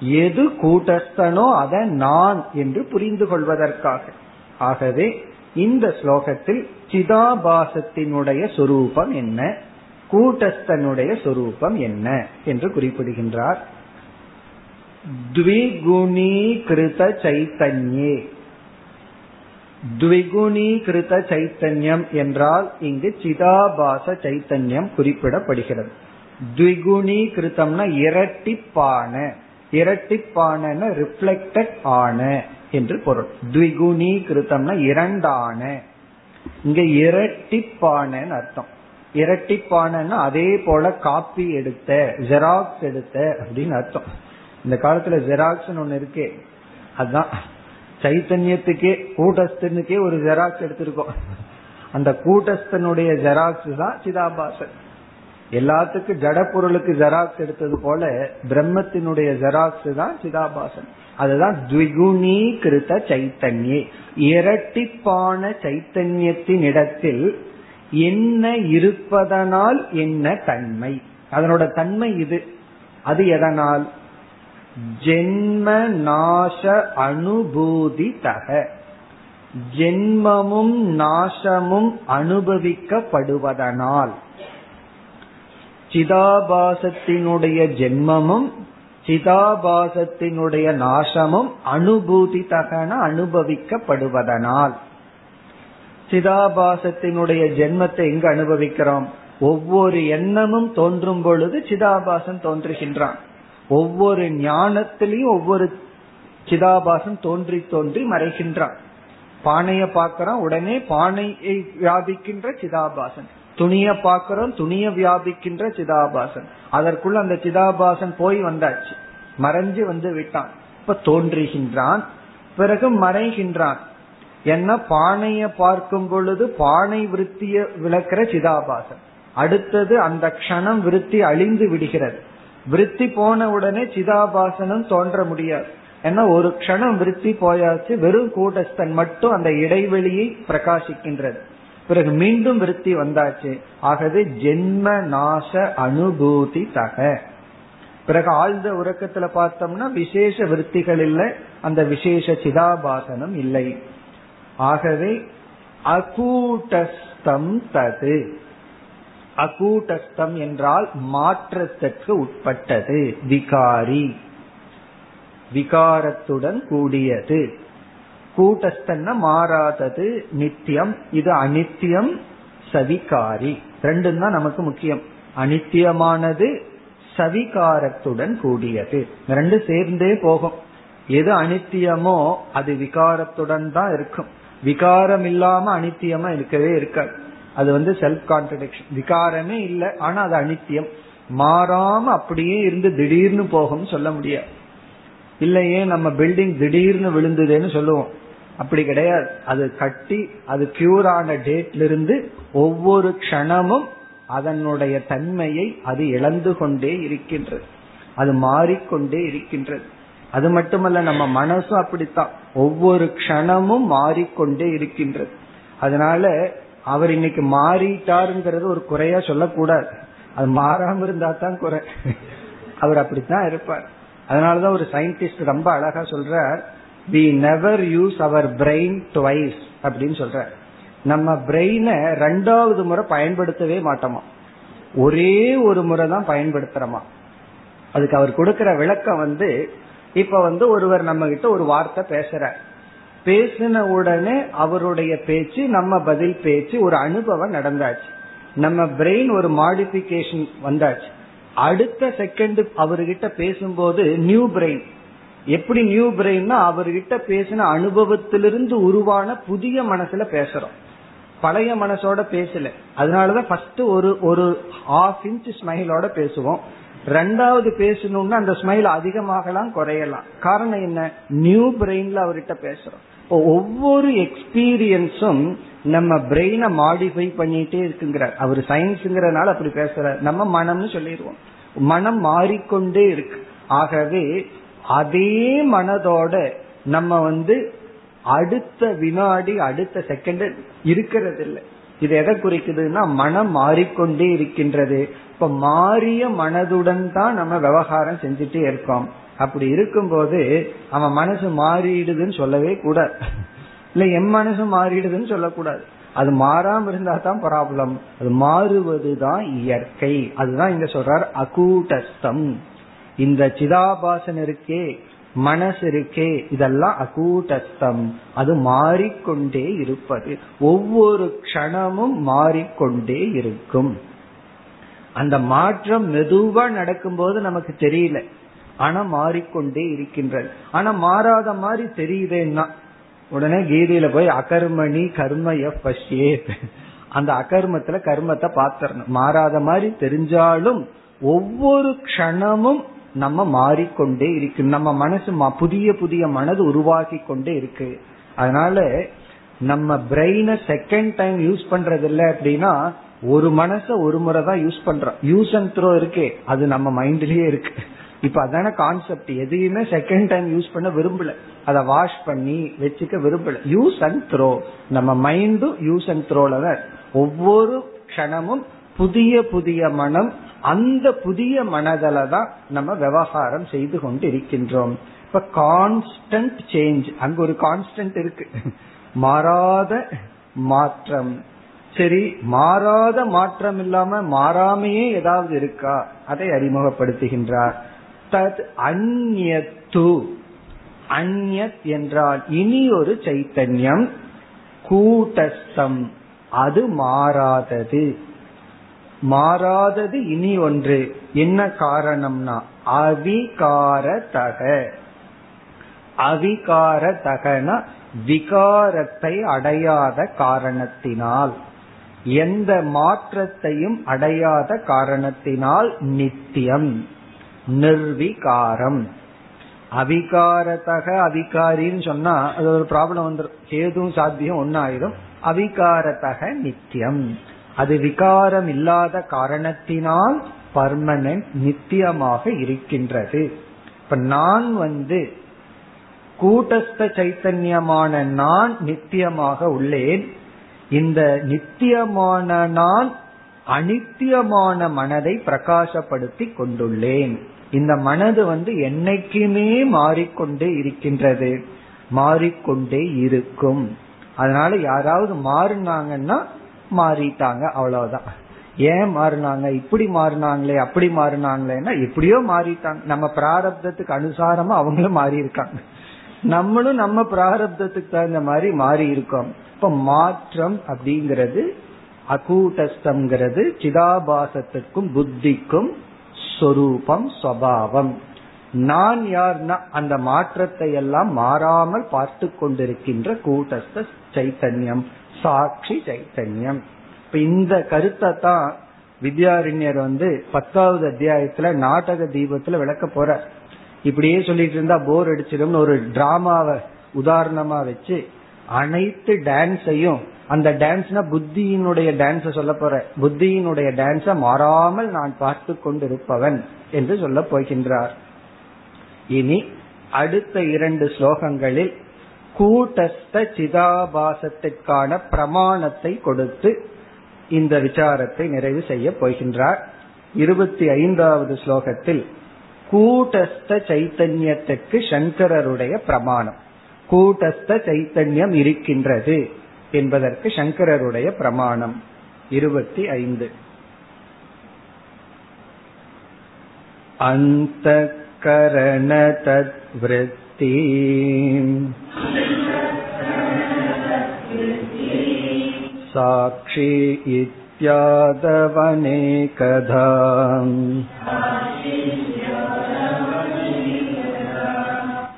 எது கூட்டஸ்தனோ அதை நான் என்று புரிந்து கொள்வதற்காக. ஆகவே இந்த ஸ்லோகத்தில் சிதாபாசத்தினுடைய சொரூபம் என்ன? கூட்டஸ்தனுடைய சொரூபம் என்ன? என்று குறிப்பிடுகின்றார். த்விகுணீகிருத சைத்தன்யே. த்விகுணீகிருத சைத்தன்யம் என்றால் இங்கு சிதாபாச சைத்தன்யம் குறிப்பிடப்படுகிறது. த்விகுணீகிருத்தம்னா இரட்டிப்பான இரட்டிப்பான ரிஃப்ளெக்டட் ஆன என்று பொருள். த்விகுணீகிருத்தம்னா இரண்டான. இங்க இரட்டிப்பான அர்த்தம். இரட்டிப்பான அதே போல காப்பி எடுத்த ஜெராக்ஸ் எடுத்த அப்படின்னு அர்த்தம். இந்த காலத்துல ஜெராக்ஸ் ஒண்ணு இருக்கே. அதுதான் சைத்தன்யத்துக்கே கூட்டஸ்தனுக்கே ஒரு ஜெராக்ஸ் எடுத்திருக்கோம். அந்த கூட்டஸ்தனுடைய ஜெராக்ஸ் தான் சிதாபாசன். எல்லாத்துக்கும் ஜட பொருளுக்கு ஜெராக்ஸ் எடுத்தது போல பிரம்மத்தினுடைய ஜெராக்ஸ் தான் சிதாபாசன். அதுதான் த்விகுணீகிருத சைத்தன்யே. இரட்டிப்பான சைத்தன்யத்தின் இடத்தில் என்ன இருப்பதனால் என்ன தன்மை? அதனோட தன்மை இது. அது எதனால்? ஜென்ம நாச அனுபூதி தக. ஜென்மமும் நாசமும் அனுபவிக்கப்படுவதனால். சிதாபாசத்தினுடைய ஜென்மமும் சிதாபாசத்தினுடைய நாசமும் அனுபூதி தகன அனுபவிக்கப்படுவதனால். சிதாபாசத்தினுடைய ஜென்மத்தை எங்கு அனுபவிக்கிறோம்? ஒவ்வொரு எண்ணமும் தோன்றும் பொழுது சிதாபாசன் தோன்றுகின்றான். ஒவ்வொரு ஞானத்திலையும் ஒவ்வொரு சிதாபாசன் தோன்றி தோன்றி மறைகின்றான். பானையை பார்க்கிறான் உடனே பானையை வியாபிக்கின்ற சிதாபாசன். துணிய பாக்கிறோம் துணிய வியாபிக்கின்ற சிதாபாசன். அதற்குள்ள அந்த சிதாபாசன் போய் வந்தாச்சு. மறைஞ்சு வந்து விட்டான். இப்ப தோன்றுகின்றான் பிறகு மறைகின்றான். என்ன பானைய பார்க்கும் பொழுது பானை விருத்திய விளக்கிற சிதாபாசன். அடுத்தது அந்த க்ஷணம் விருத்தி அழிந்து விடுகிறது. விருத்தி போன உடனே சிதாபாசனம் தோன்ற முடியாது. ஏன்னா ஒரு க்ஷணம் விருத்தி போயாச்சு வெறும் கூட்டஸ்தன் மட்டும் அந்த இடைவெளியை பிரகாசிக்கின்றது. பிறகு மீண்டும் விருத்தி வந்தாச்சு. ஆகவே ஜென்ம நாச அனுபூதி தக. பிறகு ஆழ்ந்த உறக்கத்துல பார்த்தோம்னா விசேஷ விருத்திகள் இல்லை அந்த விசேஷ சிதாபாசனம் இல்லை. ஆகவே அகூட்டஸ்தம் தது. அகூட்டஸ்தம் என்றால் மாற்றத்திற்கு உட்பட்டது விகாரி. விகாரத்துடன் கூடியது. கூட்டஸ்தன்ன மாறாதது நித்தியம் இது அனித்தியம் சவிகாரி. ரெண்டும் தான் நமக்கு முக்கியம். அனித்தியமானது சவிகாரத்துடன் கூடியது. ரெண்டு சேர்ந்தே போகும். எது அனித்தியமோ அது விகாரத்துடன் தான் இருக்கும். விகாரம் இல்லாம அனித்தியமா இருக்கவே இருக்காது. அது வந்து செல்ஃப் கான்ட்ரடிக்ஷன் விகாரமே இல்லை ஆனா அது அனித்தியம். மாறாம அப்படியே இருந்து திடீர்னு போகும் சொல்ல முடியாது. இல்லையே நம்ம பில்டிங் திடீர்னு விழுந்ததுன்னு சொல்லுவோம். அப்படி கிடையாது. அது கட்டி அது பியூர் ஆன டேட்ல இருந்து ஒவ்வொரு க்ஷணமும் அதனுடைய தன்மையை அது இழந்து கொண்டே இருக்கின்றது. அது மாறிக்கொண்டே இருக்கின்றது. அது மட்டுமல்ல நம்ம மனசும் அப்படித்தான். ஒவ்வொரு க்ஷணமும் மாறிக்கொண்டே இருக்கின்றது. அதனால அவர் இன்னைக்கு மாறிட்டாருங்கிறது ஒரு குறையா சொல்லக்கூடாது. அது மாறாம இருந்தா தான் குறை. அவர் அப்படித்தான் இருப்பார். அதனாலதான் ஒரு சயின்டிஸ்ட் ரொம்ப அழகா சொல்றார். We never use our brain twice அப்படின்னு சொல்ற நம்ம பிரெயினை ரெண்டாவது முறை பயன்படுத்தவே மாட்டோமா? ஒரே ஒரு முறை தான் பயன்படுத்துறோமா? அதுக்கு அவர் கொடுக்கிற விளக்கம் வந்து இப்ப வந்து ஒருவர் நம்ம கிட்ட ஒரு வார்த்தை பேசுற பேசின உடனே அவருடைய பேச்சு நம்ம பதில் பேச்சு ஒரு அனுபவம் நடந்தாச்சு. நம்ம பிரெயின் ஒரு மாடிபிகேஷன் வந்தாச்சு. அடுத்த செகண்ட் அவர்கிட்ட பேசும்போது நியூ பிரெயின் எப்படி நியூ பிரெயின்னா அவர்கிட்ட பேசின அனுபவத்திலிருந்து உருவான புதிய மனசுல பேசுறோம். பழைய மனசோட பேசல. அதனாலதான் ஃபர்ஸ்ட் ஒரு ஒரு ஹாஃப் இன்ச் ஸ்மைலோட பேசுவோம். ரெண்டாவது பேசணும்னா அந்த ஸ்மைல் அதிகமாகலாம் குறையலாம். காரணம் என்ன? நியூ பிரெயின்ல அவர்கிட்ட பேசுறோம். ஒவ்வொரு எக்ஸ்பீரியன்ஸும் நம்ம பிரெயினை மாடிஃபை பண்ணிட்டே இருக்குங்கிறார். அவர் சயின்ஸுங்கிறனால அப்படி பேசுறார். நம்ம மனம்னு சொல்லிடுவோம். மனம் மாறிக்கொண்டே இருக்கு. ஆகவே அதே மனதோட நம்ம வந்து அடுத்த வினாடி அடுத்த செகண்ட் இருக்கிறது இல்லை இது எதை குறிக்குதுன்னா மனம் மாறிக்கொண்டே இருக்கின்றது. இப்ப மாறிய மனதுடன் தான் நம்ம விவகாரம் செஞ்சுட்டே இருக்கோம். அப்படி இருக்கும்போது அவன் மனசு மாறிடுதுன்னு சொல்லவே கூடாது. இல்ல என் மனசு மாறிடுதுன்னு சொல்லக்கூடாது. அது மாறாம இருந்தா தான் ப்ராப்ளம் அது மாறுவதுதான் இயற்கை. அதுதான் இங்க சொல்றார் அகூட்டஸ்தம். இந்த சிதாபாசன் இருக்கே மனசு இருக்கே இதெல்லாம் அகூட்டஸ்தம் அது மாறிக்கொண்டே இருப்பது. ஒவ்வொரு க்ஷணமும் மாறிக்கொண்டே இருக்கும். அந்த மாற்றம் மெதுவா நடக்கும்போது நமக்கு தெரியல. ஆனா மாறிக்கொண்டே இருக்கின்றது. ஆனா மாறாத மாதிரி தெரியுதேன்னா உடனே கீதையில போய் அகர்மணி கர்மய பஷ்யே. அந்த அகர்மத்துல கர்மத்தை பாத்திரணும் மாறாத மாதிரி தெரிஞ்சாலும் ஒவ்வொரு க்ஷணமும் நம்ம மாறிக்கொண்டே இருக்கு. நம்ம மனசு புதிய புதிய மனது உருவாக்கி கொண்டே இருக்கு. அதனால நம்ம பிரெயின செகண்ட் டைம் யூஸ் பண்றது இல்லை அப்படின்னா ஒரு மனச ஒரு முறை தான் யூஸ் பண்றோம். யூஸ் அண்ட் த்ரோ இருக்கே அது நம்ம மைண்ட்லயே இருக்கு. இப்ப அதான கான்செப்ட் எதையுமே செகண்ட் டைம் யூஸ் பண்ண விரும்பல. அதை வாஷ் பண்ணி வச்சுக்க விரும்பல. யூஸ் அண்ட் த்ரோ நம்ம மைண்டும் யூஸ் அண்ட் த்ரோல தான் ஒவ்வொரு க்ஷணமும் புதிய புதிய மனம் அந்த புதிய மனதில தான் நம்ம விவகாரம் செய்து கொண்டு இருக்கின்றோம் இப்ப கான்ஸ்டன்ட் சேஞ்ச் அங்க ஒரு கான்ஸ்டன்ட் இருக்கு. மாறாத மாற்றம். சரி மாறாத மாற்றம் இல்லாம மாறாமையே ஏதாவது இருக்கா? அதை அறிமுகப்படுத்துகின்றார். தத் அந்யத்து. அந்யத் என்றால் இனி ஒரு சைத்தன்யம். கூட்டஸ்தம். அது மாறாதது. மாறாதது இனி ஒன்று. என்ன காரணம்னா அவிகாரதக. அவிகாரதகன விகாரத்தை அடையாத காரணத்தினால். எந்த மாற்றத்தையும் அடையாத காரணத்தினால் நித்தியம் நிர்விகாரம். அவிகாரத்தக அவிகாரின்னு சொன்னா அது ஒரு ப்ராப்ளம் வந்துடும் ஏதும் சாத்தியம் ஒன்னாயிரும் அவிகாரத்தக நித்தியம். அது விகாரம் இல்லாத காரணத்தினால் பர்மனன்ட் நித்தியமாக இருக்கின்றது. இப்ப நான் வந்து கூட்டஸ்த சைத்தன்யமான நான் நித்தியமாக உள்ளேன். இந்த நித்தியமான நான் அனித்தியமான மனதை பிரகாசப்படுத்தி கொண்டுள்ளேன். இந்த மனது வந்து என்னைக்குமே மாறிக்கொண்டே இருக்கின்றது. மாறிக்கொண்டே இருக்கும். அதனால யாராவது மாறினாங்கன்னா மாறிட்டாங்க அவ்வளவுதான். ஏன் மாறினாங்க? இப்படி மாறினாங்களே அப்படி மாறினாங்களேன்னா எப்படியோ மாறிட்டாங்க. நம்ம பிராரப்தத்துக்கு அனுசாரமா அவங்களும் மாறி இருக்காங்க நம்மளும் நம்ம பிராரப்தத்துக்கு தகுந்த மாதிரி மாறி இருக்கோம் இப்ப மாற்றம் அப்படிங்கிறது அகூட்டஸ்தம்ங்கிறது சிதாபாசத்துக்கும் புத்திக்கும் சொரூபம் ஸ்வபாவம் நான் யார்னா அந்த மாற்றத்தை எல்லாம் மாறாமல் பார்த்து கொண்டிருக்கின்ற கூட்டஸ்த சைத்தன்யம். சாட்சி சைத்தன்யம். இப்ப இந்த கருத்தை தான் வித்யாரண்யர் வந்து பத்தாவது அத்தியாயத்துல நாடக தீபத்துல விளக்க போற இப்படியே சொல்லிட்டு இருந்தா போர் அடிச்சிடும் ஒரு டிராமாவை உதாரணமா வச்சு அனைத்து டான்ஸையும் அந்த டான்ஸ்னா புத்தியினுடைய டான்ஸ சொல்ல போற புத்தியினுடைய டான்ஸ மாறாமல் நான் பார்த்து கொண்டிருப்பவன் என்று சொல்ல போகின்றார். இனி அடுத்த இரண்டு ஸ்லோகங்களில் கூட்டஸ்த சிதாபாசத்திற்கான பிரமாணத்தை கொடுத்து இந்த விசாரத்தை நிறைவு செய்ய போகின்றார். இருபத்தி ஐந்தாவது ஸ்லோகத்தில் கூட்டஸ்த சைத்தன்யத்துக்கு சங்கரருடைய பிரமாணம். கூட்டஸ்த சைத்தன்யம் இருக்கின்றது என்பதற்கு சங்கரருடைய பிரமாணம். இருபத்தி ஐந்து. அந்த கரண சக்தி साक्षी इत्यादवनेकधा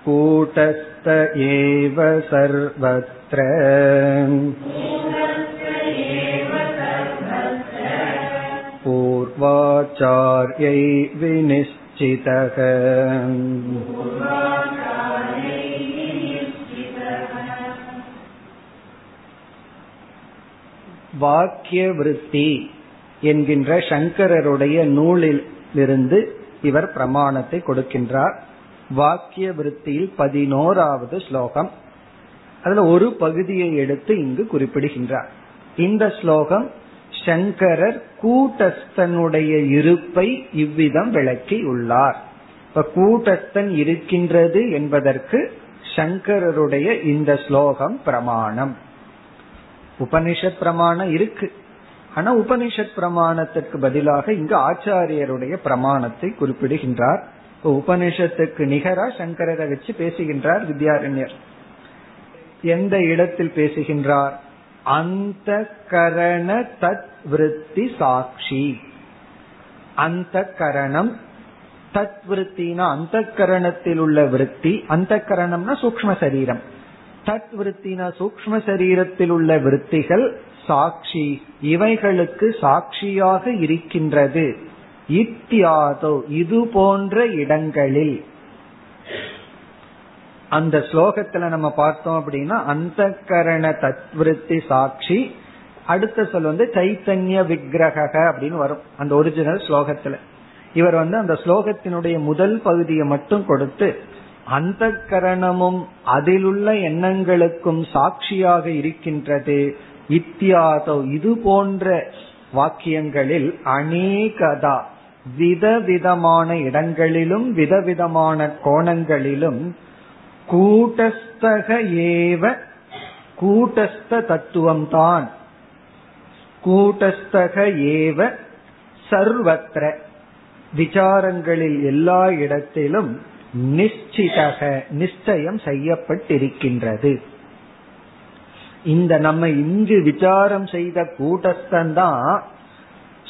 कूटस्थ एव सर्वत्र पूर्वाचार्यै विनिश्चितः வாக்கிய விருத்தி என்கின்ற சங்கரருடைய நூலிலிருந்து இவர் பிரமாணத்தை கொடுக்கின்றார். வாக்கிய விருத்தியில் பதினோராவது ஸ்லோகம். அதுல ஒரு பகுதியை எடுத்து இங்கு குறிப்பிடுகின்றார். இந்த ஸ்லோகம் சங்கரர் கூட்டஸ்தனுடைய இருப்பை இவ்விதம் விளக்கி உள்ளார். இப்ப கூட்டஸ்தன் இருக்கின்றது என்பதற்கு சங்கரருடைய இந்த ஸ்லோகம் பிரமாணம். உபனிஷத் பிரமாணம் இருக்கு. ஆனா உபனிஷத் பிரமாணத்திற்கு பதிலாக இங்கு ஆச்சாரியருடைய பிரமாணத்தை குறிப்பிடுகின்றார். உபனிஷத்துக்கு நிகரா சங்கரரை வச்சு பேசுகின்றார் வித்யாரண்யர். எந்த இடத்தில் பேசுகின்றார்? அந்த கரண தத் விருத்தி சாட்சி. அந்த கரணம் தத் விருத்தினா அந்த கரணத்தில் உள்ள விருத்தி அந்த கரணம்னா சூக்ம சரீரம். தத் விருத்தினா சூக்ம சரீரத்தில் உள்ள விருத்திகள் சாட்சி. இவைகளுக்கு சாட்சியாக இருக்கின்றது. இத்தியாதோ இது போன்ற இடங்களில். அந்த ஸ்லோகத்துல நம்ம பார்த்தோம் அப்படின்னா அந்த கரண தத்விருத்தி சாட்சி. அடுத்த சொல் வந்து சைத்தன்ய விக்கிரக அப்படின்னு வரும். அந்த ஒரிஜினல் ஸ்லோகத்துல. இவர் வந்து அந்த ஸ்லோகத்தினுடைய முதல் பகுதியை மட்டும் கொடுத்து அந்த கரணமும் அதிலுள்ள எண்ணங்களுக்கும் சாட்சியாக இருக்கின்றது. இத்தியாதோ இது போன்ற வாக்கியங்களில் அநேகதா விதவிதமான இடங்களிலும் விதவிதமான கோணங்களிலும் கூட்டஸ்தக ஏவ கூட்டஸ்த தத்துவம்தான். கூட்டஸ்தக ஏவ சர்வத்திர விசாரங்களில் எல்லா இடத்திலும் நிச்சிதக நிச்சயம் செய்யப்பட்டிருக்கின்றது. இந்த நம்ம இங்கு விசாரம் செய்த கூட்டஸ்தன் தான்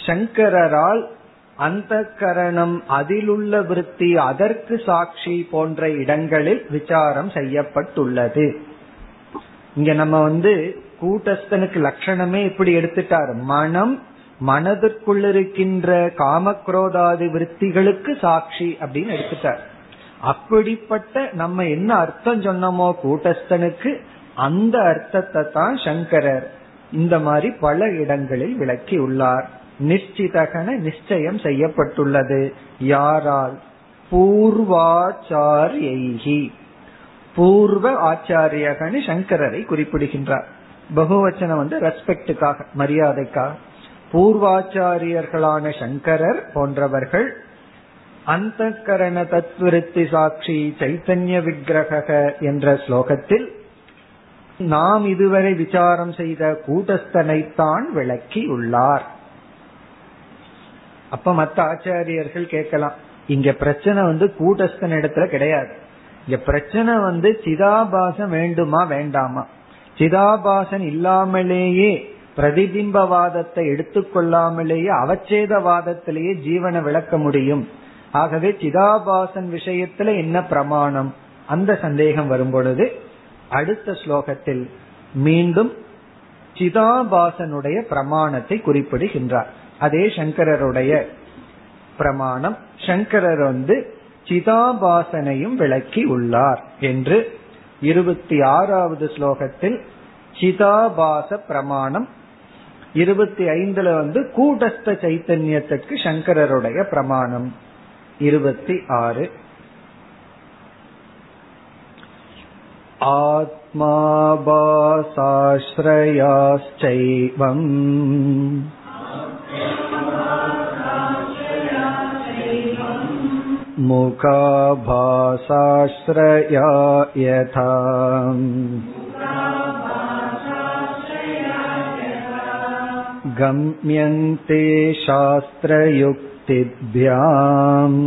சங்கரால் அந்த கரணம் அதிலுள்ள விருத்தி அதற்கு சாட்சி போன்ற இடங்களில் விசாரம் செய்யப்பட்டுள்ளது. இங்க நம்ம வந்து கூட்டஸ்தனுக்கு லட்சணமே இப்படி எடுத்துட்டார். மனம் மனதிற்குள் இருக்கின்ற காமக்ரோதாதி விருத்திகளுக்கு சாட்சி அப்படின்னு எடுத்துட்டார். அப்படிப்பட்ட நம்ம என்ன அர்த்தம் சொன்னோமோ கூட்டஸ்தனுக்கு அந்த அர்த்தத்தை தான் சங்கரர் இந்த மாதிரி பல இடங்களில் விளக்கி உள்ளார். நிச்சிதகன நிச்சயம் செய்யப்பட்டுள்ளது. யாரால்? பூர்வாச்சாரியி பூர்வ ஆச்சாரியகனு சங்கரரை குறிப்பிடுகின்றார். பகுவச்சனம் வந்து ரெஸ்பெக்டுக்காக மரியாதைக்காக. பூர்வாச்சாரியர்களான சங்கரர் போன்றவர்கள் அந்த கரண தத்விருத்தி சாட்சி சைத்தன்ய விக்கிரக என்ற ஸ்லோகத்தில் நாம் இதுவரை விசாரம் செய்த கூட்டஸ்தனைத்தான் விளக்கி உள்ளார். அப்ப மத்த ஆச்சாரியர்கள் கேட்கலாம் இங்க பிரச்சனை வந்து கூட்டஸ்தன் இடத்துல கிடையாது. இங்க பிரச்சனை வந்து சிதாபாசம் வேண்டுமா வேண்டாமா? சிதாபாசன் இல்லாமலேயே பிரதிபிம்பவாதத்தை எடுத்துக்கொள்ளாமலேயே அவச்சேதவாதத்திலேயே ஜீவனை விளக்க முடியும். ஆகவே சிதாபாசன் விஷயத்துல என்ன பிரமாணம்? அந்த சந்தேகம் வரும் பொழுது அடுத்த ஸ்லோகத்தில் மீண்டும் சிதாபாசனுடைய பிரமாணத்தை குறிப்பிடுகின்றார். அதே சங்கரருடைய பிரமாணம். சங்கரர் வந்து சிதாபாசனையும் விளக்கி உள்ளார் என்று இருபத்தி ஆறாவது ஸ்லோகத்தில் சிதாபாச பிரமாணம். இருபத்தி ஐந்துல வந்து கூட்டஸ்த சைத்தன்யத்துக்கு சங்கரருடைய பிரமாணம். இருபத்தி ஆறு ஆத்மா பாசாஸ்ரயாச்சைவம் मुखाभासाश्रया यथा गम्यन्ते शास्त्रयुक्तिभ्याम्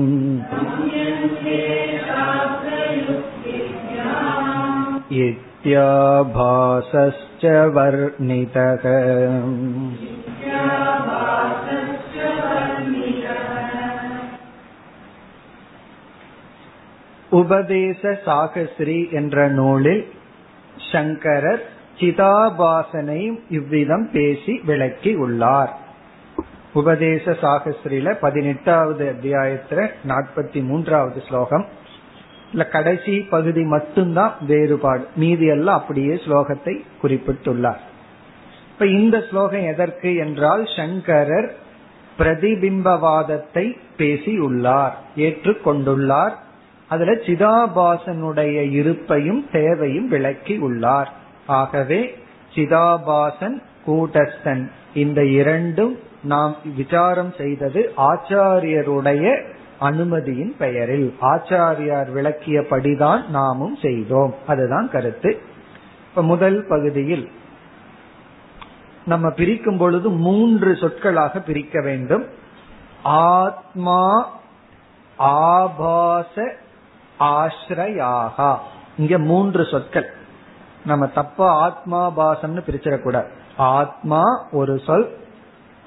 इत्याभासश्च वर्णितः உபதேச சாகஸ்ரீ என்ற நூலில் சங்கரர் சிதாபாசனை இவ்விதம் பேசி விளக்கி உள்ளார் உபதேச சாகஸ்திரியில பதினெட்டாவது அத்தியாயத்துல நாற்பத்தி மூன்றாவது ஸ்லோகம். இல்ல கடைசி பகுதி மட்டும்தான் வேறுபாடு. மீதி எல்லாம் அப்படியே ஸ்லோகத்தை குறிப்பிட்டுள்ளார். இப்ப இந்த ஸ்லோகம் எதற்கு என்றால் சங்கரர் பிரதிபிம்பவாதத்தை பேசியுள்ளார் ஏற்றுக்கொண்டுள்ளார். அதுல சிதாபாசனுடைய இருப்பையும் தேவையும் விளக்கி உள்ளார் ஆகவே சிதாபாசன் கூட்டஸ்தன். இந்த இரண்டும் நாம் விசாரம் செய்தது ஆச்சாரியருடைய அனுமதியின் பெயரில். ஆச்சாரியார் விளக்கியபடிதான் நாமும் செய்தோம். அதுதான் கருத்து. இப்ப முதல் பகுதியில் நம்ம பிரிக்கும் பொழுது மூன்று சொற்களாக பிரிக்க வேண்டும். ஆத்மா ஆபாச ஆசிரயாகா இங்க மூன்று சொற்கள். நம்ம தப்பா ஆத்மாபாசம்னு பிரிச்சிடக்கூடாது. ஆத்மா ஒரு சொல்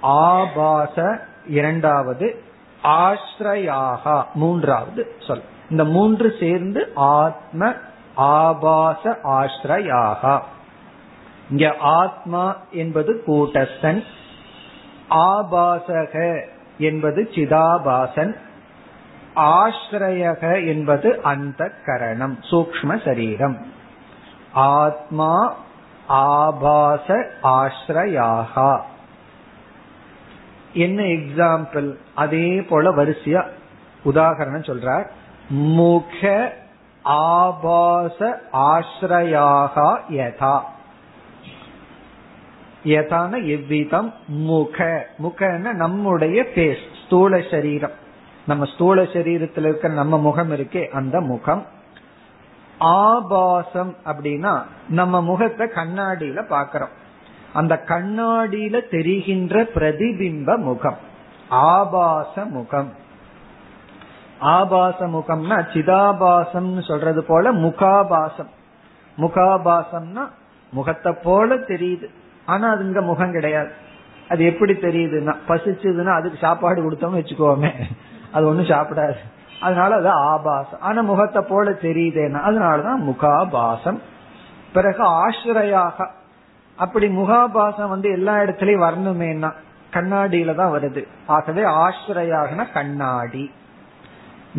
ஆபாச இரண்டாவது ஆஸ்ரயாகா மூன்றாவது சொல். இந்த மூன்று சேர்ந்து ஆத்ம ஆபாச ஆஸ்ரயாகா இங்க ஆத்மா என்பது கூட்டஸ்தன் ஆபாசக என்பது சிதாபாசன் ஆஸ்ரயக என்பது அந்த கரணம் சூக்ம சரீரம். ஆத்மா ஆபாச ஆஸ்ரயாகா என்ன எக்ஸாம்பிள் அதே போல வரிசையா உதாகரணம் சொல்றார். முக ஆபாச ஆஸ்ரயாகா யதா. யதான எவ்விதம்? முக முகன நம்முடைய பேஸ் ஸ்தூல சரீரம். நம்ம ஸ்தூல சரீரத்தில் இருக்கிற நம்ம முகம் இருக்கே அந்த முகம். ஆபாசம் அப்படின்னா நம்ம முகத்தை கண்ணாடியில பாக்கிறோம் அந்த கண்ணாடியில தெரிகின்ற பிரதிபிம்ப முகம். ஆபாச முகம். ஆபாச முகம்னா சிதாபாசம் சொல்றது போல முகாபாசம். முகாபாசம்னா முகத்தை போல தெரியுது. ஆனா அது இங்க முகம் கிடையாது. அது எப்படி தெரியுதுன்னா பசிச்சதுன்னா அதுக்கு சாப்பாடு கொடுத்தோம்னு வச்சுக்கோமே. அது ஒண்ணும் சாப்பிடாது. அதனால அது ஆபாசம். ஆனா முகத்தை போல தெரியுதேன்னா. அதனாலதான் முகாபாசம். பிறகு ஆசிரியாக. அப்படி முகாபாசம் வந்து எல்லா இடத்துலயும் வரணுமேனா கண்ணாடியில தான் வருது. ஆகவே ஆசிரியாகனா கண்ணாடி.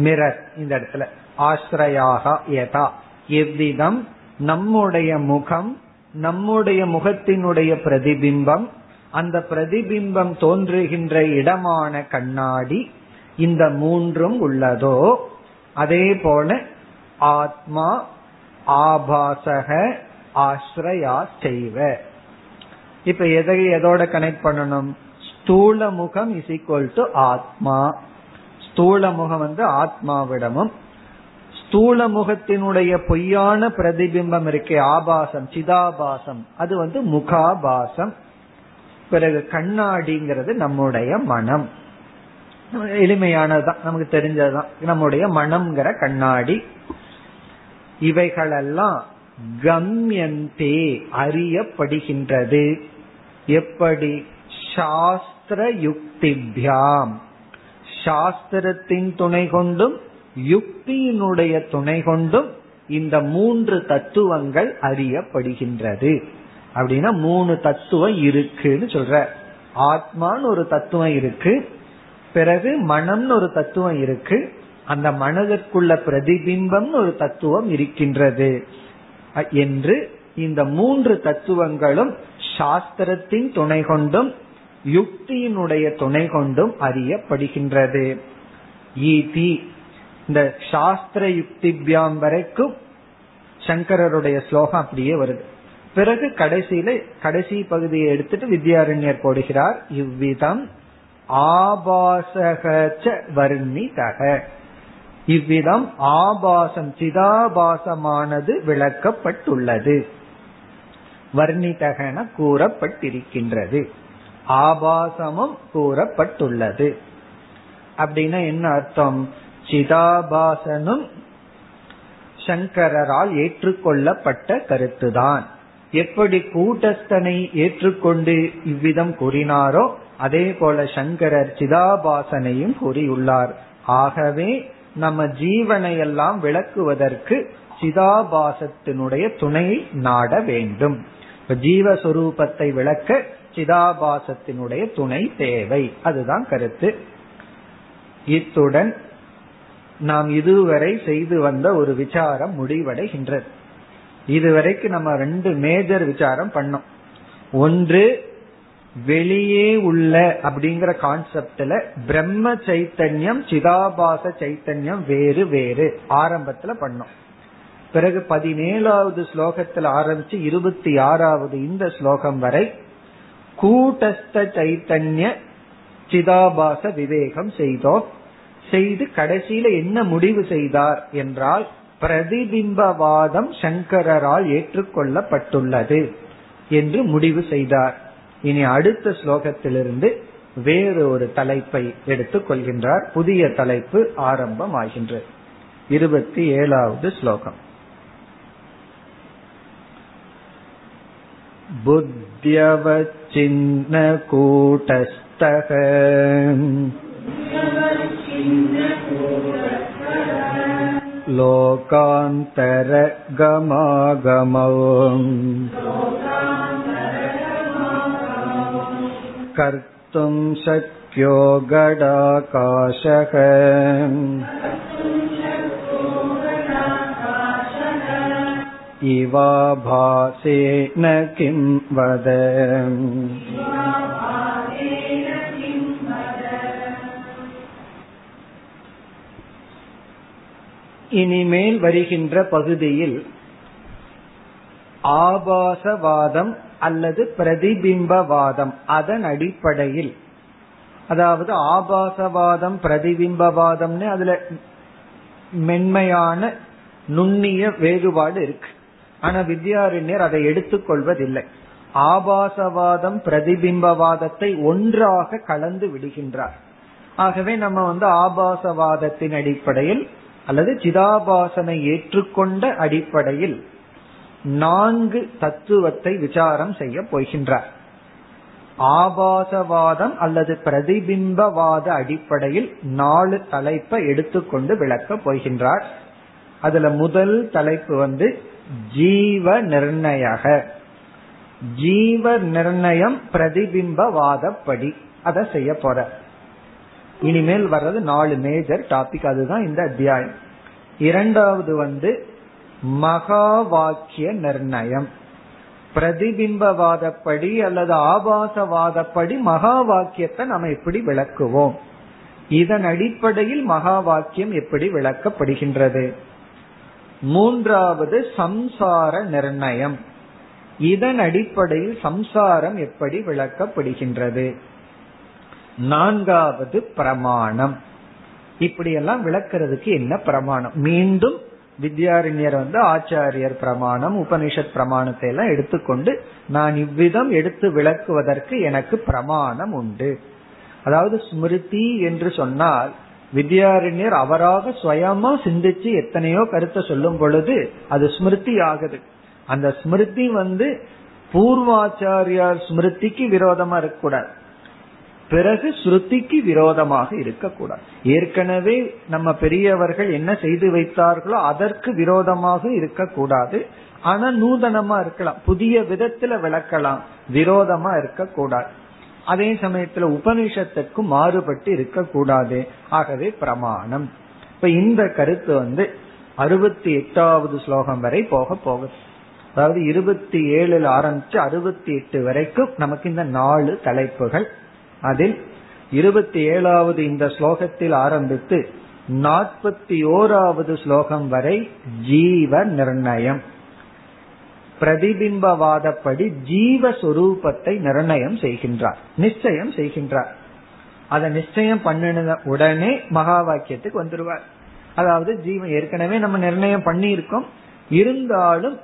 மிரர் இந்த இடத்துல. ஆசிரியாக ஏதா. எவ்விதம்? நம்முடைய முகம் நம்முடைய முகத்தினுடைய பிரதிபிம்பம். அந்த பிரதிபிம்பம் தோன்றுகின்ற இடமான கண்ணாடி. இந்த மூன்றும் உள்ளதோ? அதே போல ஆத்மா ஆபாசக ஆசிரயா செய்வ. இப்ப எதை எதோட கனெக்ட் பண்ணணும்? ஸ்தூல முகம் இஸ் ஈக்வல் டு ஆத்மா. ஸ்தூல முகம் வந்து ஆத்மாவிடமும். ஸ்தூல முகத்தினுடைய பொய்யான பிரதிபிம்பம் இருக்கே ஆபாசம் சிதாபாசம். அது வந்து முகாபாசம். பிறகு கண்ணாடிங்கிறது நம்முடைய மனம். எளிமையானதுதான். நமக்கு தெரிஞ்சதுதான். நம்முடைய மனம்ங்கிற கண்ணாடி. இவைகளெல்லாம் கம்யந்தே அறியப்படுகின்றது. எப்படி? சாஸ்திர யுக்திபியாம் சாஸ்திரத்தின் துணை கொண்டும் யுக்தியினுடைய துணை கொண்டும் இந்த மூன்று தத்துவங்கள் அறியப்படுகின்றது. அப்படின்னா மூணு தத்துவம் இருக்குன்னு சொல்ற. ஆத்மான்னு ஒரு தத்துவம் இருக்கு. பிறகு மனம்னு ஒரு தத்துவம் இருக்கு. அந்த மனதிற்குள்ள பிரதிபிம்பம்னு ஒரு தத்துவம் இருக்கின்றது. என்று இந்த மூன்று தத்துவங்களும் சாஸ்திரத்தின் துணை கொண்டும் யுக்தியினுடைய துணை கொண்டும் அறியப்படுகின்றது. ஈதி இந்த சாஸ்திர யுக்திபியாம் வரைக்கும் சங்கரருடைய ஸ்லோகம் அப்படியே வருது. பிறகு கடைசியில கடைசி பகுதியை எடுத்துட்டு வித்யாரண்யர் போடுகிறார் இவ்விதம் ஆபாசக வர்ணிதக. இவ்விதம் ஆபாசம் சிதாபாசமானது விளக்கப்பட்டுள்ளது. வர்ணிதகன கூறப்பட்டிருக்கின்றது. ஆபாசமும் கூறப்பட்டுள்ளது. அப்படின்னா என்ன அர்த்தம்? சிதாபாசனும் சங்கரரால் ஏற்றுக்கொள்ளப்பட்ட கருத்துதான். எப்படி கூட்டஸ்தனை ஏற்றுக்கொண்டு இவ்விதம் கூறினாரோ அதே போல சங்கரர் சிதாபாசனையும் கூறியுள்ளார். ஆகவே நம்ம ஜீவனை எல்லாம் விளக்குவதற்கு சிதாபாசத்தினுடைய துணையை நாட வேண்டும். ஜீவஸ்வரூபத்தை விளக்க சிதாபாசத்தினுடைய துணை தேவை. அதுதான் கருத்து. இத்துடன் நாம் இதுவரை செய்து வந்த ஒரு விசாரம் முடிவடைகின்றது. இதுவரைக்கு நம்ம ரெண்டு மேஜர் விசாரம் பண்ணோம். ஒன்று வெளியே உள்ள அப்படிங்கிற கான்செப்ட்ல பிரம்ம சைத்தன்யம் சிதாபாச சைத்தன்யம் வேறு வேறு ஆரம்பத்துல பண்ணோம். பிறகு பதினேழாவது ஸ்லோகத்தில் ஆரம்பிச்சு இருபத்தி ஆறாவது இந்த ஸ்லோகம் வரை கூட்டஸ்த சைத்தன்ய சிதாபாச விவேகம் செய்தோம். செய்து கடைசியில என்ன முடிவு செய்தார் என்றால் பிரதிபிம்பவாதம் சங்கரால் ஏற்றுக்கொள்ளப்பட்டுள்ளது என்று முடிவு செய்தார். இனி அடுத்த ஸ்லோகத்திலிருந்து வேறு ஒரு தலைப்பை எடுத்துக் கொள்கின்றார் புதிய தலைப்பு ஆரம்பம் ஆகின்றது இருபத்தி ஏழாவது ஸ்லோகம் बुद्ध्यवच्छिन्नकूटस्थः लोकान्तरगमागमौ कर्तुं शक्यो गडाकाशः इवाभासेन किं वद இனிமேல் வருகின்ற பகுதியில் ஆபாசவாதம் அல்லது பிரதிபிம்பவாதம் அதன் அடிப்படையில். அதாவது ஆபாசவாதம் பிரதிபிம்பவாதம்னு அதுல மென்மையான நுண்ணிய வேறுபாடு இருக்கு. ஆனா வித்யாரண்யர் அதை எடுத்துக்கொள்வதில்லை ஆபாசவாதம் பிரதிபிம்பவாதத்தை ஒன்றாக கலந்து விடுகின்றார். ஆகவே நம்ம வந்து ஆபாசவாதத்தின் அடிப்படையில் அல்லது சிதாபாசனை ஏற்றுக்கொண்ட அடிப்படையில் நான்கு தத்துவத்தை விசாரம் செய்ய போகின்றார். ஆபாசவாதம் அல்லது பிரதிபிம்பவாத அடிப்படையில் நாலு தலைப்பை எடுத்துக்கொண்டு விளக்க போகின்றார். அதுல முதல் தலைப்பு வந்து ஜீவ நிர்ணயக. ஜீவ நிர்ணயம் பிரதிபிம்பவாதப்படி அதை செய்ய போற. இனிமேல் வர்றது நாலு மேஜர் டாபிக் அதுதான் இந்த அத்தியாயம். இரண்டாவது வந்து மகா வாக்கிய நிர்ணயம். பிரதிபிம்பவாதப்படி அல்லது ஆபாசவாதப்படி மகா வாக்கியத்தை நம்ம எப்படி விளக்குவோம்? இதன் அடிப்படையில் மகா வாக்கியம் எப்படி விளக்கப்படுகின்றது? மூன்றாவது சம்சார நிர்ணயம். இதன் அடிப்படையில் சம்சாரம் எப்படி விளக்கப்படுகின்றது? நான்காவது பிரமாணம். இப்படியெல்லாம் விளக்குறதுக்கு என்ன பிரமாணம்? மீண்டும் வித்யாரண்யர் வந்து ஆச்சாரியர் பிரமாணம் உபனிஷத் பிரமாணத்தை எல்லாம் எடுத்துக்கொண்டு நான் இவ்விதம் எடுத்து விளக்குவதற்கு எனக்கு பிரமாணம் உண்டு. அதாவது ஸ்மிருதி என்று சொன்னால் வித்யாரண்யர் அவராக சுயமா சிந்திச்சு எத்தனையோ கருத்தை சொல்லும் பொழுது அது ஸ்மிருதி ஆகுது. அந்த ஸ்மிருதி வந்து பூர்வாச்சாரியார் ஸ்மிருதிக்கு விரோதமா இருக்கக்கூடாது. பிறகு ஸ்ருதிக்கு விரோதமாக இருக்கக்கூடாது. ஏற்கனவே நம்ம பெரியவர்கள் என்ன செய்து வைத்தார்களோ அதற்கு விரோதமாக இருக்கக்கூடாது. ஆனா நூதனமா இருக்கலாம். புதிய விதத்துல விளக்கலாம். விரோதமா இருக்கக்கூடாது. அதே சமயத்துல உபனிஷத்துக்கு மாறுபட்டு இருக்கக்கூடாது. ஆகவே பிரமாணம். இப்ப இந்த கருத்து வந்து அறுபத்தி எட்டாவது ஸ்லோகம் வரை போக போகுது. அதாவது இருபத்தி ஏழுல ஆரம்பிச்சு அறுபத்தி எட்டு வரைக்கும் நமக்கு இந்த நாலு தலைப்புகள் அதில் இருபத்தி ஏழாவது இந்த ஸ்லோகத்தில் ஆரம்பித்து நாற்பத்தி ஓராவது ஸ்லோகம் வரை ஜீவ நிர்ணயம். பிரதிபிம்பவாதப்படி ஜீவஸ்வரூபத்தை நிர்ணயம் செய்கின்றார் நிச்சயம் செய்கின்றார். அதை நிச்சயம் பண்ணின உடனே மகா வாக்கியத்துக்கு வந்துருவார். அதாவது ஜீவன் ஏற்கனவே நம்ம நிர்ணயம் பண்ணி இருக்கோம் இருந்தாலும்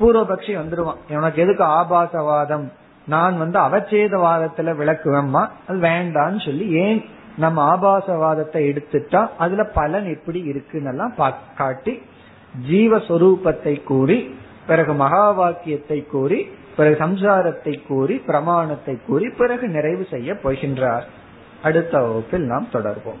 பூர்வபக்ஷி வந்துருவான். உனக்கு எதுக்கு ஆபாசவாதம்? நான் வந்து அவச்சேதவாதத்துல விளக்குவேம்மா அது வேண்டான்னு சொல்லி ஏன் நம்ம ஆபாசவாதத்தை எடுத்துட்டா அதுல பலன் எப்படி இருக்குன்னு காட்டி ஜீவஸ்வரூபத்தை கூறி பிறகு மகா வாக்கியத்தை கூறி பிறகு சம்சாரத்தை கூறி பிரமாணத்தை கூறி பிறகு நிறைவு செய்ய போகின்றார். அடுத்த வகுப்பில் நாம் தொடர்வோம்.